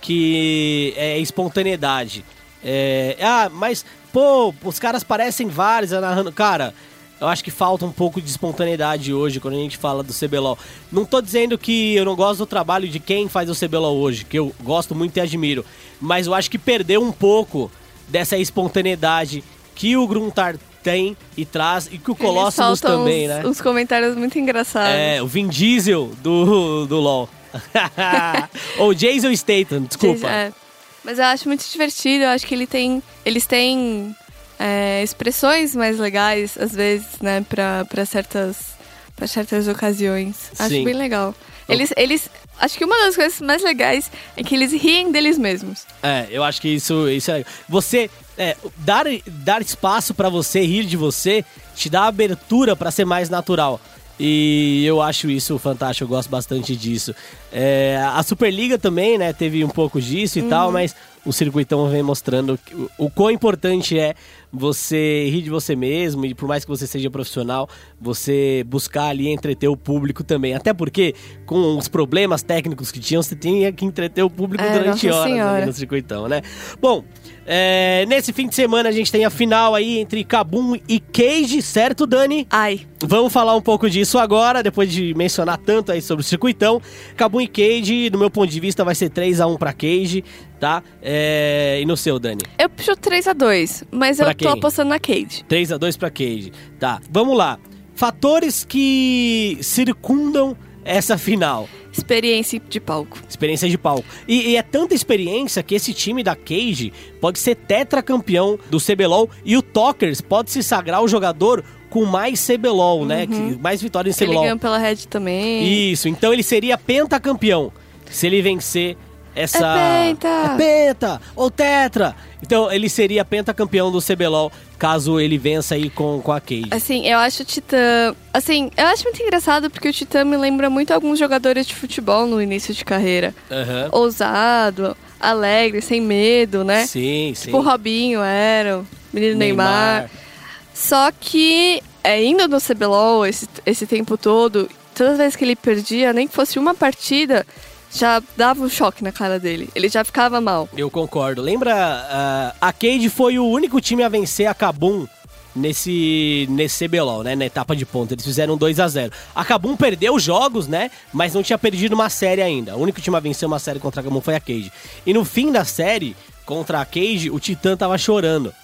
Que é espontaneidade. É, ah, mas, pô, os caras parecem vários é narrando. Cara, eu acho que falta um pouco de espontaneidade hoje quando a gente fala do CBLOL. Não tô dizendo que eu não gosto do trabalho de quem faz o CBLOL hoje, que eu gosto muito e admiro. Mas eu acho que perdeu um pouco dessa espontaneidade que o Gruntar tem e traz, e que o Colossus também, uns, né? uns comentários muito engraçados. É, o Vin Diesel do, do LoL. Ou Jason Statham, desculpa. É. Mas eu acho muito divertido, eu acho que ele tem, eles têm é, expressões mais legais, às vezes, né, pra, certas, pra certas ocasiões. Acho Sim. bem legal. Eles, eles, acho que uma das coisas mais legais é que eles riem deles mesmos. É, eu acho que isso, isso é. Você. É, dar, dar espaço pra você rir de você te dá abertura pra ser mais natural. E eu acho isso fantástico, eu gosto bastante disso. É, a Superliga também, né, teve um pouco disso e tal, mas o circuitão vem mostrando o, o quão importante é você rir de você mesmo e por mais que você seja profissional, você buscar ali entreter o público também. Até porque, com os problemas técnicos que tinham, você tinha que entreter o público É, durante nossa horas senhora. ali no circuitão, né? Bom, é, nesse fim de semana a gente tem a final aí entre Kabum e Cage, certo, Dani? Ai, Vamos falar um pouco disso agora, depois de mencionar tanto aí sobre o circuitão. Kabum e Cage, do meu ponto de vista, vai ser 3 a 1 pra Cage, tá? É, E no seu, Dani? eu puxo 3x2, mas Pra eu tô quem? apostando na Cade. 3 a 2 pra Cage. Tá, vamos lá. Fatores que circundam essa final. Experiência de palco. Experiência de palco. E, e é tanta experiência que esse time da Cage pode ser tetracampeão do CBLOL e o Tokers pode se sagrar o jogador com mais CBLOL, né? Que- Mais vitórias em Ele CBLOL. ganhou pela Red também. Isso, então ele seria pentacampeão se ele vencer essa. É penta! É penta! Ou tetra! Então ele seria pentacampeão do CBLOL caso ele vença aí com, com a Cage. Assim, eu acho o Titã. Assim, eu acho muito engraçado porque o Titã me lembra muito alguns jogadores de futebol no início de carreira. Aham. Ousado, alegre, sem medo, né? Sim, sim. Tipo o Robinho era, o menino Neymar. Só que, é, indo no CBLOL esse, esse tempo todo, todas as vezes que ele perdia, nem que fosse uma partida, já dava um choque na cara dele. Ele já ficava mal. Eu concordo. Lembra, ah, a Cade foi o único time a vencer a Kabum nesse, nesse CBLOL, né? Na etapa de ponta. Eles fizeram 2 a 0 A Kabum perdeu jogos, né? Mas não tinha perdido uma série ainda. O único time a vencer uma série contra a Kabum foi a Cage. E no fim da série, contra a Cage, o Titã tava chorando.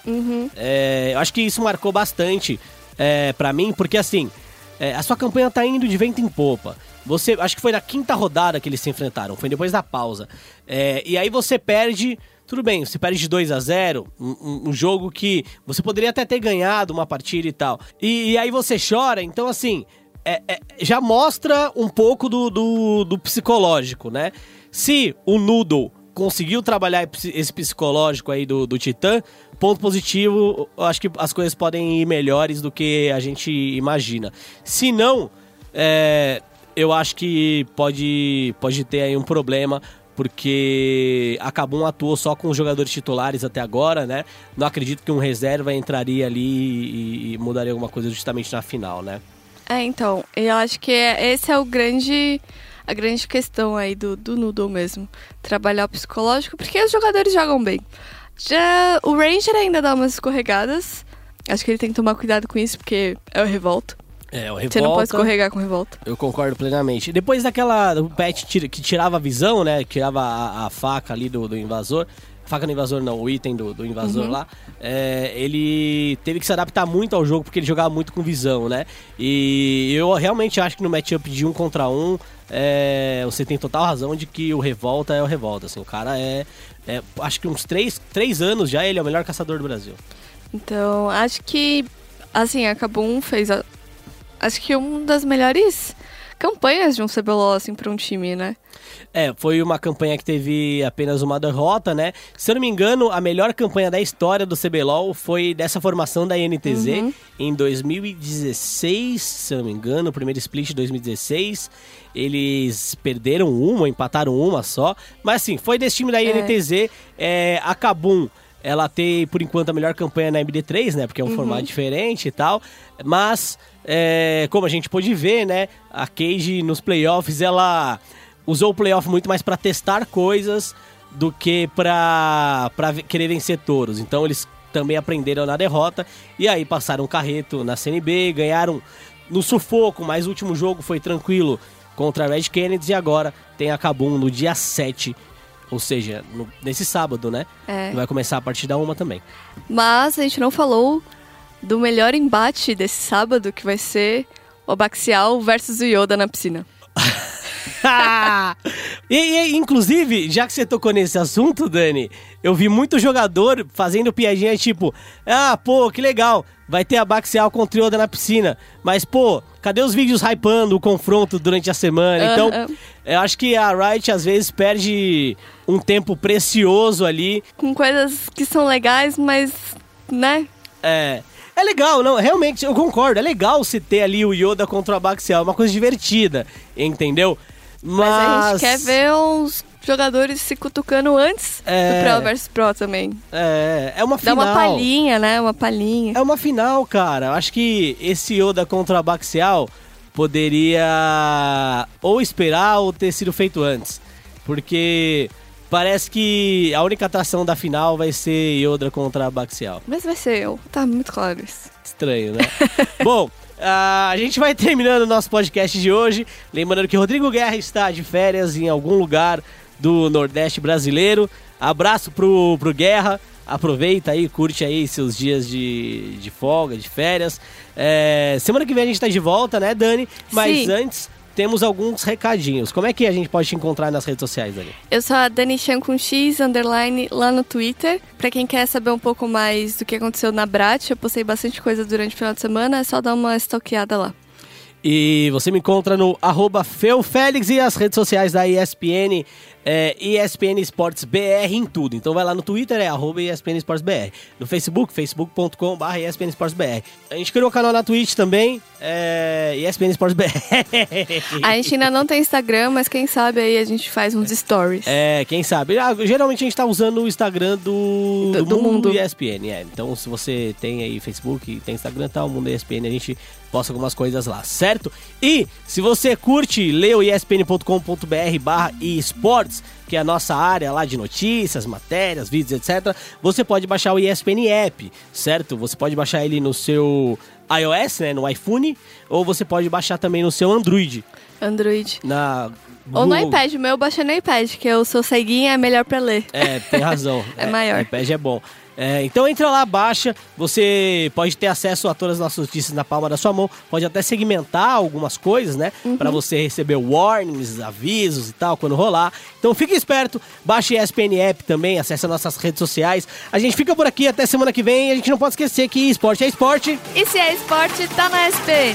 É, eu acho que isso marcou bastante é, para mim, porque assim, é, a sua campanha tá indo de vento em popa. Você, acho que foi na quinta rodada que eles se enfrentaram, foi depois da pausa. É, e aí você perde, tudo bem, você perde de 2 a 0 um, um- jogo que você poderia até ter ganhado uma partida e tal. E, e aí você chora, então assim, é- é- já mostra um pouco do, do, do psicológico, né? Se o Noodle conseguiu trabalhar esse psicológico aí do, do Titã, ponto positivo, acho que as coisas podem ir melhores do que a gente imagina. Se não, é, eu acho que pode, pode ter aí um problema, porque a Kabum atuou só com os jogadores titulares até agora, né? Não acredito que um reserva entraria ali e, e mudaria alguma coisa justamente na final, né? É, então, eu acho que é- esse é o grande. A grande questão aí do, do Noodle mesmo. Trabalhar o psicológico, porque os jogadores jogam bem. Já o Ranger ainda dá umas escorregadas. Acho que ele tem que tomar cuidado com isso, porque é o revolta. É, o Você não pode escorregar com revolta. Eu concordo plenamente. Depois daquela do pet que tirava a visão, né? Tirava a, a faca ali do, do invasor. Faca do invasor não, o item do, do invasor lá. é, ele teve que se adaptar muito ao jogo porque ele jogava muito com visão, né? E eu realmente acho que no matchup de um contra um, é, você tem total razão de que o Revolta é o Revolta. Assim, o cara é, é, Acho que uns três, três anos já ele é o melhor caçador do Brasil. Então, acho que, assim, a Kabum fez, a- acho que uma das melhores campanhas de um CBLOL, assim, pra um time, né? É, foi uma campanha que teve apenas uma derrota, né? Se eu não me engano, a melhor campanha da história do CBLOL foi dessa formação da INTZ em 2016, se eu não me engano, o primeiro split de 2016. Eles perderam uma, empataram uma só. Mas assim, foi desse time da INTZ. É, a Kabum, ela tem, por enquanto, a melhor campanha na MD3, né? Porque é um formato diferente e tal. Mas, é, como a gente pôde ver, né? A Cage nos playoffs, ela usou o playoff muito mais pra testar coisas do que ve- querer vencer touros. Então eles também aprenderam na derrota e aí passaram o carreto na CNB, ganharam no sufoco, mas o último jogo foi tranquilo contra a Red Kennedy e agora tem a Kabum no dia 7, ou seja, no- nesse sábado, né? É. Vai começar a partir da uma também. Mas a gente não falou do melhor embate desse sábado, que vai ser o Abaxial versus o Yoda na piscina. e, e, inclusive, já que você tocou nesse assunto, Dani, eu vi muito jogador fazendo piadinha tipo, ah, pô, que legal, vai ter a Baxial contra o Yoda na piscina. Mas, pô, cadê os vídeos hypando o confronto durante a semana? Então, Aham. eu acho que a Riot às vezes perde um tempo precioso ali. Com coisas que são legais, mas, né? É. É legal, não, realmente, eu concordo. É legal você ter ali o Yoda contra o Abaxial, é uma coisa divertida, entendeu? Mas, Mas, a gente quer ver uns jogadores se cutucando antes É. do Pro versus Pro também. É, é uma Dá final. uma palhinha, né? Uma palhinha. É uma final, cara. Acho que esse Yoda contra a Baxial poderia ou esperar ou ter sido feito antes. Porque parece que a única atração da final vai ser Yoda contra a Baxial. Mas vai ser eu. Tá muito claro isso. Estranho, né? Bom, a gente vai terminando o nosso podcast de hoje. Lembrando que Rodrigo Guerra está de férias em algum lugar do Nordeste brasileiro. Abraço pro, pro Guerra. Aproveita aí, curte aí seus dias de, de folga, de férias. É, semana que vem a gente tá de volta, né, Dani? Mas Sim. antes, temos alguns recadinhos. Como é que a gente pode te encontrar nas redes sociais, Dani? Eu sou a Dani Chan com X, underline, lá no Twitter. Pra quem quer saber um pouco mais do que aconteceu na Brat, eu postei bastante coisa durante o final de semana, é só dar uma stalkeada lá. E você me encontra no Feufélix e as redes sociais da ESPN, é, ESPN Esportes BR em tudo. Então vai lá no Twitter, é arroba ESPN Esportes BR. No Facebook, facebook.com.br ESPN Esportes BR. A gente criou o canal na Twitch também, é, ESPN Esportes BR. A gente ainda não tem Instagram, mas quem sabe aí a gente faz uns stories. É, quem sabe? Ah, geralmente a gente tá usando o Instagram do, Do- do, do mundo, Mundo. ESPN. É. Então, se você tem aí Facebook, tem Instagram, tá, o Mundo ESPN, a gente posta algumas coisas lá, certo? E se você curte, lê o espn.com.br barra esportes, que é a nossa área lá de notícias, matérias, vídeos, etc. Você pode baixar o ESPN App, certo? Você pode baixar ele no seu iOS, né, no iPhone, ou você pode baixar também no seu Android, Android. na Ou no iPad, o meu eu baixei no iPad, que eu sou ceguinha, é melhor pra ler. É, tem razão. É maior. iPad é bom. É, então entra lá, baixa. Você pode ter acesso a todas as nossas notícias na palma da sua mão. Pode até segmentar algumas coisas, né? Pra você receber warnings, avisos e tal quando rolar. Então fique esperto. Baixe a ESPN App também. Acesse as nossas redes sociais. A gente fica por aqui até semana que vem. A gente não pode esquecer que esporte é esporte. E se é esporte, tá na SPN.